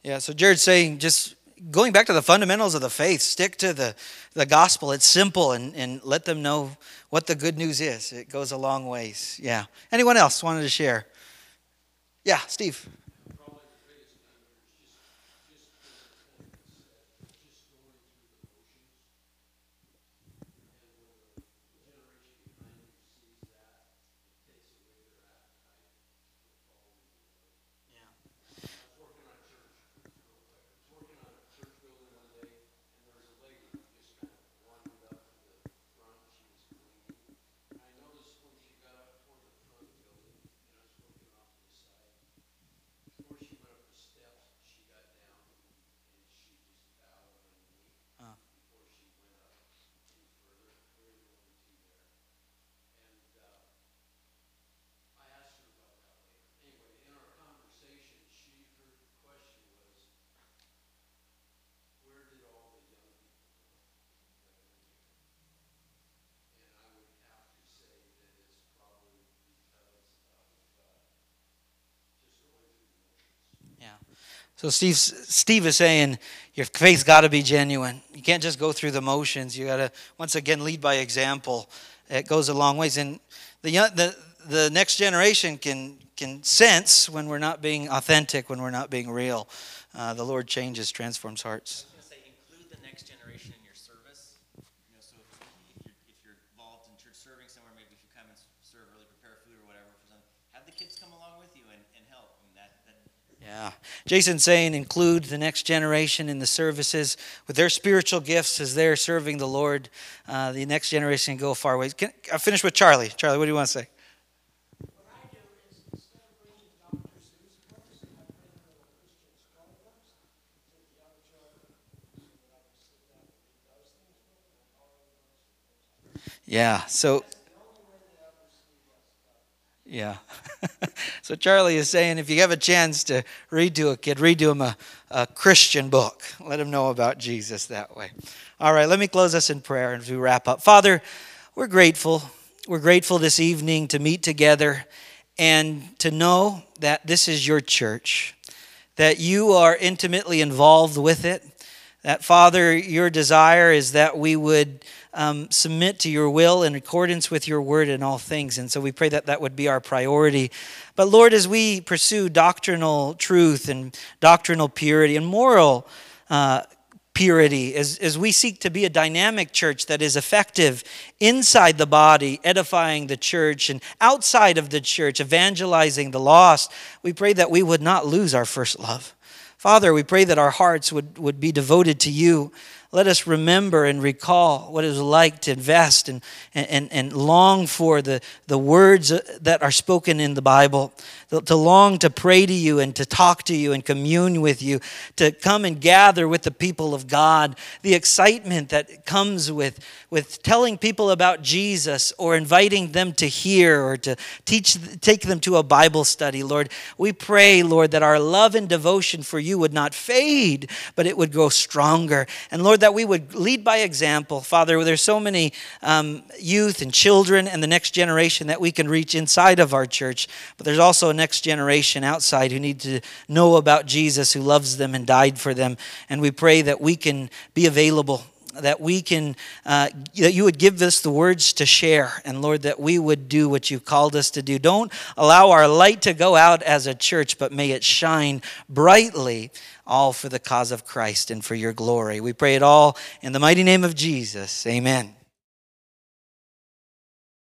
Yeah, so Jared's saying just going back to the fundamentals of the faith, stick to the, the gospel. It's simple and, and let them know what the good news is. It goes a long ways. Yeah. Anyone else wanted to share? Yeah, Steve. So Steve, is saying your faith's got to be genuine. You can't just go through the motions. You got to once again lead by example. It goes a long ways, and the the the next generation can can sense when we're not being authentic, when we're not being real. Uh, the Lord changes, transforms hearts. generation in your service. You know, so if, you're, if you're involved in church serving somewhere, maybe if you serve early, prepare food or whatever for some, have the kids come along with you and, and help. And that, that Yeah. Jason's saying include the next generation in the services with their spiritual gifts as they're serving the Lord. Uh, the next generation can go far ways. Can, I'll finish with Charlie. Charlie, what do you want to say? I I I. Yeah. So. Yeah. So Charlie is saying if you have a chance to read to a kid, read to him a, a Christian book. Let him know about Jesus that way. All right, let me close us in prayer as we wrap up. Father, we're grateful. We're grateful this evening to meet together and to know that this is your church, that you are intimately involved with it. That, Father, your desire is that we would um, submit to your will in accordance with your word in all things. And so we pray that that would be our priority. But Lord, as we pursue doctrinal truth and doctrinal purity and moral uh, purity, as, as we seek to be a dynamic church that is effective inside the body, edifying the church, and outside of the church, evangelizing the lost, we pray that we would not lose our first love. Father, we pray that our hearts would, would be devoted to you. Let us remember and recall what it was like to invest and, and, and long for the, the words uh, that are spoken in the Bible, to long to pray to you and to talk to you and commune with you, to come and gather with the people of God, the excitement that comes with, with telling people about Jesus or inviting them to hear or to teach, take them to a Bible study, Lord. We pray, Lord, that our love and devotion for you would not fade, but it would grow stronger. And Lord, that we would lead by example. Father, there's so many um, youth and children and the next generation that we can reach inside of our church, but there's also a next generation outside who need to know about Jesus, who loves them and died for them. And we pray that we can be available that we can uh, that you would give us the words to share and lord that we would do what you called us to do. Don't allow our light to go out as a church but may it shine brightly all for the cause of christ and for your glory. We pray it all in the mighty name of jesus. Amen